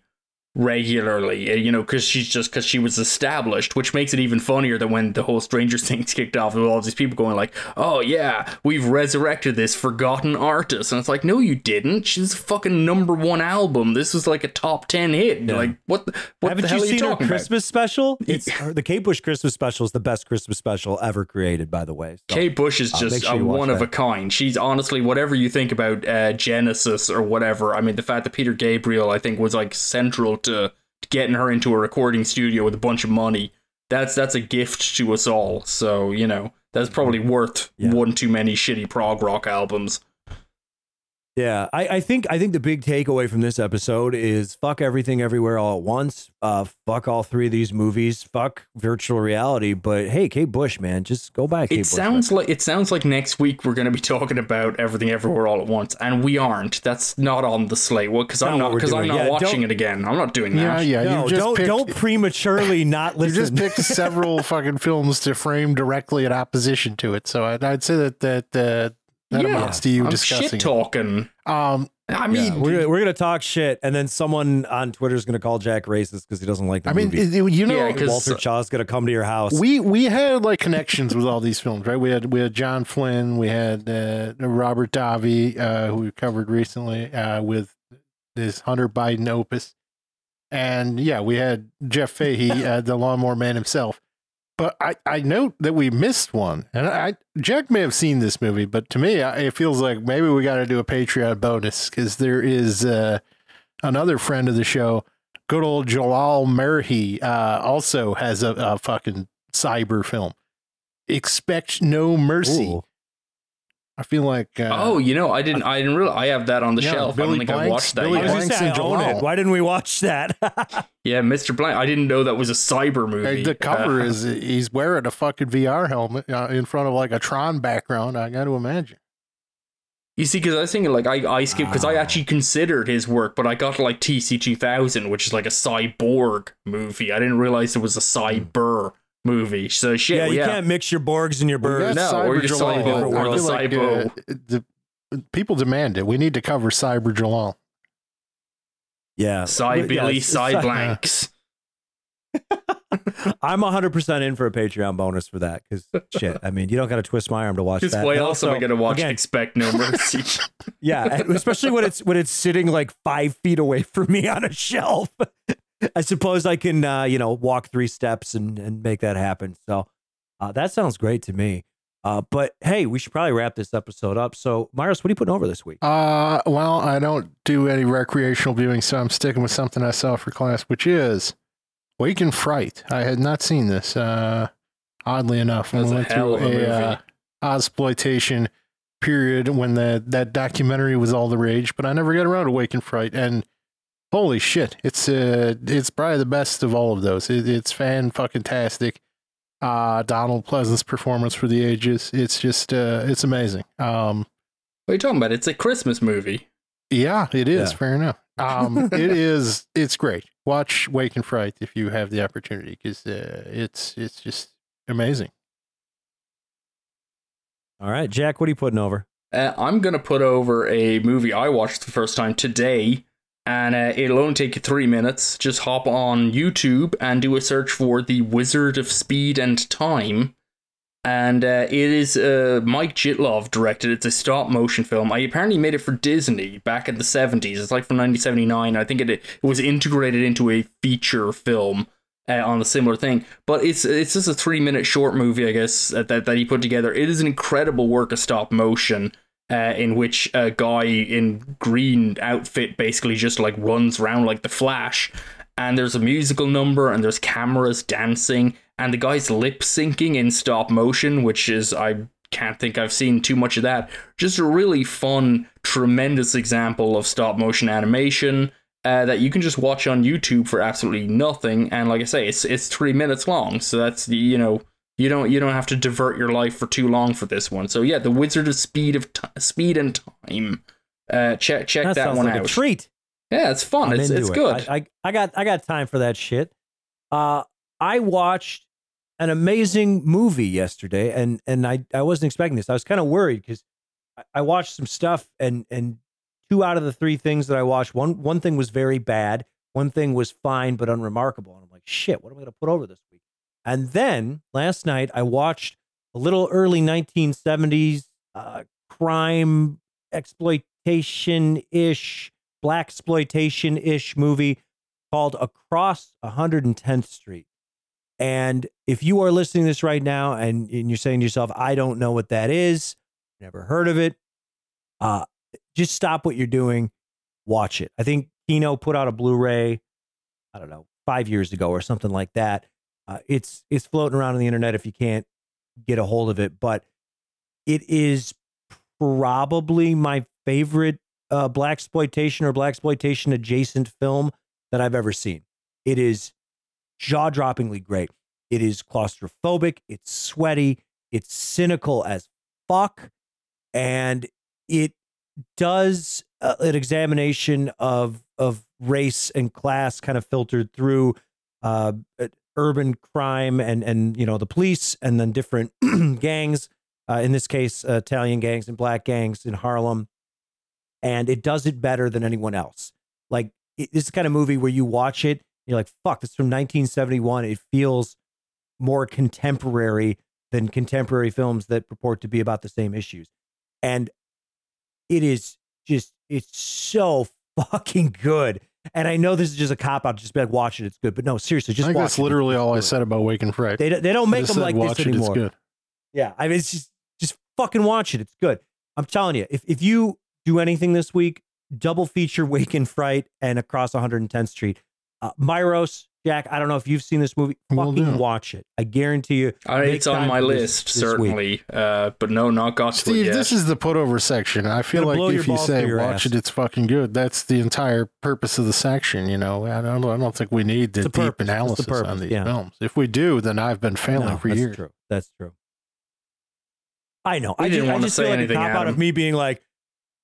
Speaker 3: regularly, uh, you know, because she's just because she was established, which makes it even funnier than when the whole Stranger Things kicked off with all these people going like, "Oh yeah, we've resurrected this forgotten artist," and it's like, no, you didn't. She's a fucking number one album. This was like a top ten hit.
Speaker 1: Yeah.
Speaker 3: Like what? The, what
Speaker 1: Haven't
Speaker 3: the hell
Speaker 1: you
Speaker 3: are you
Speaker 1: seen her
Speaker 3: talking about?
Speaker 1: Christmas special? It's her, the Kate Bush Christmas special is the best Christmas special ever created, by the way. So,
Speaker 3: Kate Bush is
Speaker 1: uh,
Speaker 3: just
Speaker 1: sure
Speaker 3: a one of a kind. She's honestly whatever you think about uh, Genesis or whatever. I mean, the fact that Peter Gabriel, I think, was like central to getting her into a recording studio with a bunch of money. That's that's a gift to us all. So you know that's probably worth
Speaker 1: Yeah.
Speaker 3: one too many shitty prog rock albums.
Speaker 1: Yeah, I, I think I think the big takeaway from this episode is fuck everything everywhere all at once. Uh, fuck all three of these movies. Fuck virtual reality. But hey, Kate Bush, man, just go back. Kate
Speaker 3: It
Speaker 1: Bush,
Speaker 3: sounds like it sounds like next week we're going to be talking about everything everywhere all at once, and we aren't. That's not on the slate. Well, because I'm not because I'm not
Speaker 1: Yeah,
Speaker 3: watching it again. I'm not doing that.
Speaker 2: yeah.
Speaker 1: no,
Speaker 2: you just
Speaker 1: don't
Speaker 2: picked,
Speaker 1: don't prematurely not
Speaker 2: You just picked several fucking films to frame directly in opposition to it. So I'd, I'd say that that uh, that
Speaker 3: Yeah,
Speaker 2: amounts to you
Speaker 3: I'm
Speaker 2: discussing.
Speaker 3: shit talking.
Speaker 2: Um,
Speaker 3: I
Speaker 1: Yeah,
Speaker 3: mean,
Speaker 1: we're, gonna, we're gonna talk shit, and then someone on Twitter is gonna call Jack racist because he doesn't like the
Speaker 2: I mean,
Speaker 1: movie.
Speaker 2: it- you know,
Speaker 3: Yeah, 'cause-
Speaker 1: Walter Chaw's gonna come to your house.
Speaker 2: we we had like connections with all these films, right? We had we had John Flynn, we had uh, Robert Davi, uh, who we covered recently uh, with this Hunter Biden opus, and yeah, we had Jeff Fahey, uh, the Lawnmower Man himself. But I, I note that we missed one, and I Jack may have seen this movie, but to me, I, it feels like maybe we got to do a Patreon bonus because there is uh, another friend of the show, good old Jalal Merhi, uh, also has a, a fucking cyber film. Expect No Mercy.
Speaker 1: Ooh.
Speaker 2: I feel like uh,
Speaker 3: oh, you know, I didn't, I didn't realize I have that on the
Speaker 2: Yeah,
Speaker 3: shelf. I don't think I've watched that
Speaker 2: Billy
Speaker 1: I was
Speaker 3: yet.
Speaker 1: gonna
Speaker 2: Blanks
Speaker 1: I own it. Why didn't we watch that?
Speaker 3: Yeah, Mr. Blank. I didn't know that was a cyber movie.
Speaker 2: the cover
Speaker 3: Uh,
Speaker 2: is he's wearing a fucking VR helmet uh, in front of like a Tron background. I got to imagine.
Speaker 3: You see, because I was thinking like I, I skipped because I
Speaker 1: Oh.
Speaker 3: actually considered his work, but I got like TC two thousand, which is like a cyborg movie. I didn't realize it was a cyber movie. So shit,
Speaker 1: yeah, you
Speaker 3: yeah.
Speaker 1: can't mix your Borgs and your
Speaker 2: We
Speaker 1: birds.
Speaker 3: No, or
Speaker 2: Cyber
Speaker 3: just
Speaker 2: Jalal.
Speaker 3: Cybo,
Speaker 1: or
Speaker 2: I
Speaker 1: the
Speaker 2: feel like,
Speaker 3: Cybo.
Speaker 2: uh, the people demand it. We need to cover Cyber Jalal.
Speaker 1: Yeah,
Speaker 3: Cy
Speaker 1: Yeah,
Speaker 3: Billy,
Speaker 1: it's-
Speaker 3: Cy Blanks.
Speaker 1: I'm 100 percent in for a Patreon bonus for that because shit. I mean, you don't got to twist my arm to watch that.
Speaker 3: why
Speaker 1: And
Speaker 3: else am I
Speaker 1: going
Speaker 3: to watch
Speaker 1: again,
Speaker 3: Expect No Mercy?
Speaker 1: Yeah, especially when it's when it's sitting like five feet away from me on a shelf. I suppose I can, uh, you know, walk three steps and and make that happen. So uh, that sounds great to me. Uh, but hey, we should probably wrap this episode up. So, Myros, what are you putting over this week?
Speaker 2: Uh, well, I don't do any recreational viewing, so I'm sticking with something I saw for class, which is Wake in Fright. I had not seen this, uh, oddly enough.
Speaker 3: That's
Speaker 2: I
Speaker 3: a
Speaker 2: went
Speaker 3: hell
Speaker 2: through
Speaker 3: a movie.
Speaker 2: uh, exploitation period when the that documentary was all the rage, but I never got around to Wake in Fright. And holy shit, it's uh, it's probably the best of all of those. It, it's fan fucking tastic. Uh, Donald Pleasence's performance for the ages. It's just uh, it's amazing. Um,
Speaker 3: what are you talking about? It's a Christmas movie.
Speaker 2: yeah, it is.
Speaker 1: Yeah.
Speaker 2: Fair enough. Um, it is. It's great. Watch Wake in Fright if you have the opportunity, because uh, it's it's just amazing.
Speaker 1: All right, Jack, what are you putting over?
Speaker 3: Uh, I'm gonna put over a movie I watched the first time today, and uh, it'll only take you three minutes. Just hop on YouTube and do a search for "The Wizard of Speed and Time," and uh, it is uh, Mike Jittlov directed. It's a stop motion film. I apparently made it for Disney back in the 70s. It's like from 1979. I think it it was integrated into a feature film uh, on a similar thing. But it's it's just a three minute short movie, I guess, that, that, that he put together. It is an incredible work of stop motion. Uh, in which a guy in green outfit basically just like runs around like the Flash, and there's a musical number and there's cameras dancing and the guy's lip syncing in stop motion, which is I can't think I've seen too much of that. Just a really fun, tremendous example of stop motion animation uh, that you can just watch on YouTube for absolutely nothing. And like I say, it's it's three minutes long, so that's you know you don't you don't have to divert your life for too long for this one. So yeah, the Wizard of Speed of Ti- Speed and Time. Uh, check check that,
Speaker 1: sounds
Speaker 3: one
Speaker 1: like
Speaker 3: out.
Speaker 1: a treat.
Speaker 3: Yeah, it's fun.
Speaker 1: I'm
Speaker 3: it's it's
Speaker 1: it.
Speaker 3: good.
Speaker 1: I, I, I got I got time for that shit. Uh, I watched an amazing movie yesterday, and and I I wasn't expecting this. I was kind of worried because I, I watched some stuff, and and two out of the three things that I watched, one one thing was very bad, one thing was fine but unremarkable, and I'm like, shit, what am I gonna put over this? And then last night I watched a little early 1970s uh, crime exploitation ish black exploitation ish movie called Across 110th Street. And if you are listening to this right now and, and you're saying to yourself, I don't know what that is, never heard of it, uh, just stop what you're doing, watch it. I think Kino put out a Blu-ray, I don't know, five years ago or something like that. Uh, it's it's floating around on the internet if you can't get a hold of it, but it is probably my favorite uh, black exploitation or black exploitation adjacent film that I've ever seen. It is jaw droppingly great. It is claustrophobic. It's sweaty. It's cynical as fuck, and it does uh, an examination of of race and class, kind of filtered through uh, urban crime and and you know the police, and then different gangs. Uh, in this case, uh, Italian gangs and black gangs in Harlem and it does it better than anyone else. Like it, this kind of movie where you watch it, you're like, "Fuck, this is from 1971." It feels more contemporary than contemporary films that purport to be about the same issues, and it is just it's so fucking good. And I know this is just a cop out, just be like, watch it, it's good. But no, seriously,
Speaker 2: I
Speaker 1: just
Speaker 2: think
Speaker 1: watch
Speaker 2: that's
Speaker 1: it.
Speaker 2: literally all I said about Wake in Fright.
Speaker 1: They don't- they don't make them like
Speaker 2: watch
Speaker 1: this
Speaker 2: it,
Speaker 1: anymore.
Speaker 2: It's good.
Speaker 1: Yeah, I mean, it's just just fucking watch it. It's good. I'm telling you, if if you do anything this week, double feature Wake in Fright and Across 110th Street. Uh, Myros, Jack, I don't know if you've seen this movie.
Speaker 2: Will
Speaker 1: Fucking
Speaker 2: do.
Speaker 1: watch it. I guarantee you.
Speaker 3: Uh,
Speaker 1: Make
Speaker 3: it's on my
Speaker 1: for this-
Speaker 3: list,
Speaker 1: this
Speaker 3: certainly. Uh, but no, not got to it
Speaker 2: Steve,
Speaker 3: yet.
Speaker 2: this is the put over section. I feel like if you say watch
Speaker 1: ass.
Speaker 2: it, it's fucking good. That's the entire purpose of the section. You know, I don't, I don't think we need the
Speaker 1: It's the
Speaker 2: deep
Speaker 1: purpose. It's the
Speaker 2: analysis on these
Speaker 1: yeah.
Speaker 2: films. If we do, then I've been failing
Speaker 1: No,
Speaker 2: for
Speaker 1: that's
Speaker 2: years.
Speaker 1: true. That's true. I know.
Speaker 3: We
Speaker 1: I
Speaker 3: didn't
Speaker 1: just, I
Speaker 3: wanna
Speaker 1: just
Speaker 3: say
Speaker 1: feel like a
Speaker 3: anything,
Speaker 1: cop out of me being like,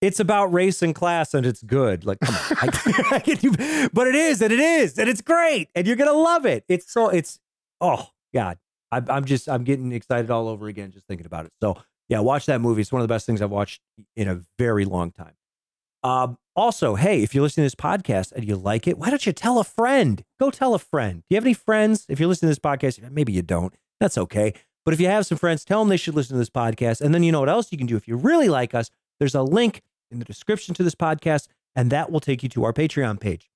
Speaker 1: it's about race and class and it's good. Like, come on. I, I but it is, and it is, and it's great, and you're gonna love it. It's so it's oh god. I, I'm just I'm getting excited all over again just thinking about it. So yeah, watch that movie. It's one of the best things I've watched in a very long time. Um, also, hey, if you're listening to this podcast and you like it, why don't you tell a friend? Go tell a friend. Do you have any friends? If you're listening to this podcast, maybe you don't. That's okay. But if you have some friends, tell them they should listen to this podcast. And then you know what else you can do if you really like us. There's a link in the description to this podcast, and that will take you to our Patreon page.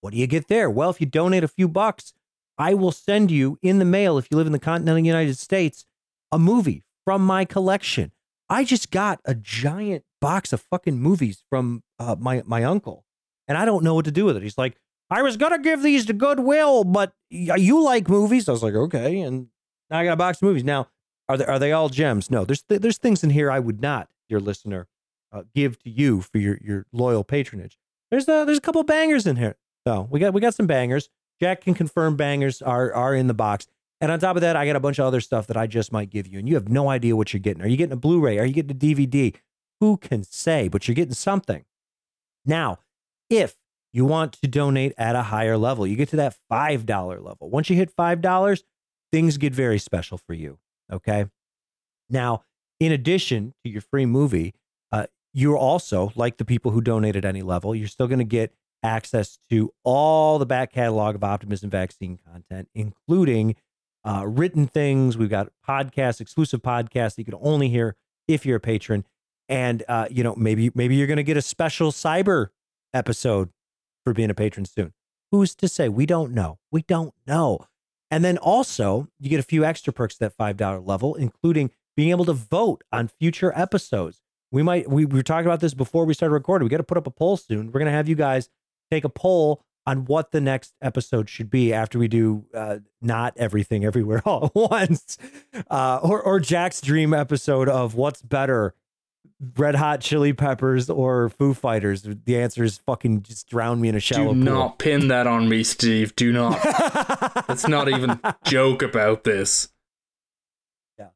Speaker 1: What do you get there? Well, if you donate a few bucks, I will send you in the mail, if you live in the continental United States, a movie from my collection. I just got a giant box of fucking movies from uh, my my uncle, and I don't know what to do with it. He's like, I was gonna give these to Goodwill, but you like movies. I was like, okay, and now I got a box of movies. Now, are they are they all gems? No, there's there's things in here I would not, dear listener, uh, give to you for your your loyal patronage. There's a there's a couple bangers in here. So we got we got some bangers. Jack can confirm bangers are are in the box. And on top of that, I got a bunch of other stuff that I just might give you, and you have no idea what you're getting. Are you getting a Blu-ray? Are you getting a DVD? Who can say? But you're getting something. Now, if you want to donate at a higher level, you get to that five dollar level. Once you hit five dollars, things get very special for you. Okay. Now, in addition to your free movie, you're also like the people who donate at any level. You're still going to get access to all the back catalog of Optimism Vaccine content, including uh, written things. We've got podcasts, exclusive podcasts that you can only hear if you're a patron. And uh, you know, maybe maybe you're going to get a special cyber episode for being a patron soon. Who's to say? We don't know. We don't know. And then also, you get a few extra perks at that five dollar level, including being able to vote on future episodes. We might we, we were talking about this before we started recording. We got to put up a poll soon. We're going to have you guys take a poll on what the next episode should be after we do uh, not everything everywhere all at once, uh, or or Jack's dream episode of what's better, Red Hot Chili Peppers or Foo Fighters. The answer is fucking just drown me in a shallow
Speaker 3: Do
Speaker 1: pool.
Speaker 3: not pin that on me, Steve. Do not. Let's not even joke about this.
Speaker 1: Yeah,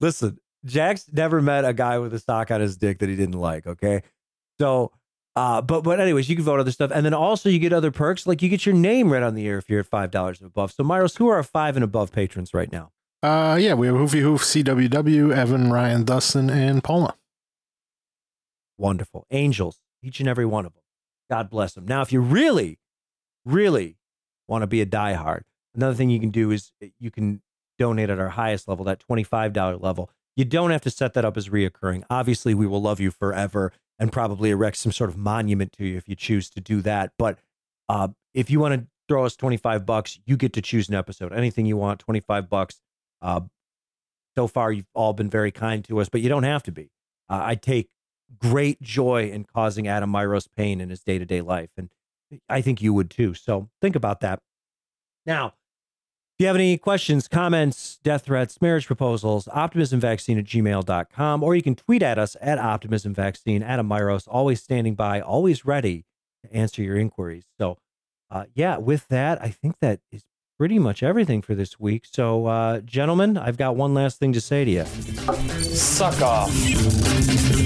Speaker 1: listen, Jack's never met a guy with a sock on his dick that he didn't like. Okay, so. Uh, but but anyways, you can vote other stuff, and then also you get other perks, like you get your name read on the air if you're at five dollars and above. So Myros, who are our five and above patrons right now?
Speaker 2: Uh, yeah, we have Hoofy Hoof, CWW, Evan, Ryan, Dustin, and Paula.
Speaker 1: Wonderful angels, each and every one of them. God bless them. Now, if you really, really want to be a diehard, another thing you can do is you can donate at our highest level, that twenty-five dollar level. You don't have to set that up as reoccurring. Obviously, we will love you forever and probably erect some sort of monument to you if you choose to do that. But uh, if you want to throw us 25 bucks, you get to choose an episode. Anything you want, 25 bucks. Uh, so far, you've all been very kind to us, but you don't have to be. Uh, I take great joy in causing Adam Myros pain in his day to day life. And I think you would too. So think about that. Now, you have any questions, comments, death threats, marriage proposals, optimismvaccine at gmail.com, or you can tweet at us at optimismvaccine. Adam Myros, always standing by, always ready to answer your inquiries. So, uh, yeah, with that, I think that is pretty much everything for this week. So, uh, gentlemen, I've got one last thing to say to you.
Speaker 4: Suck off.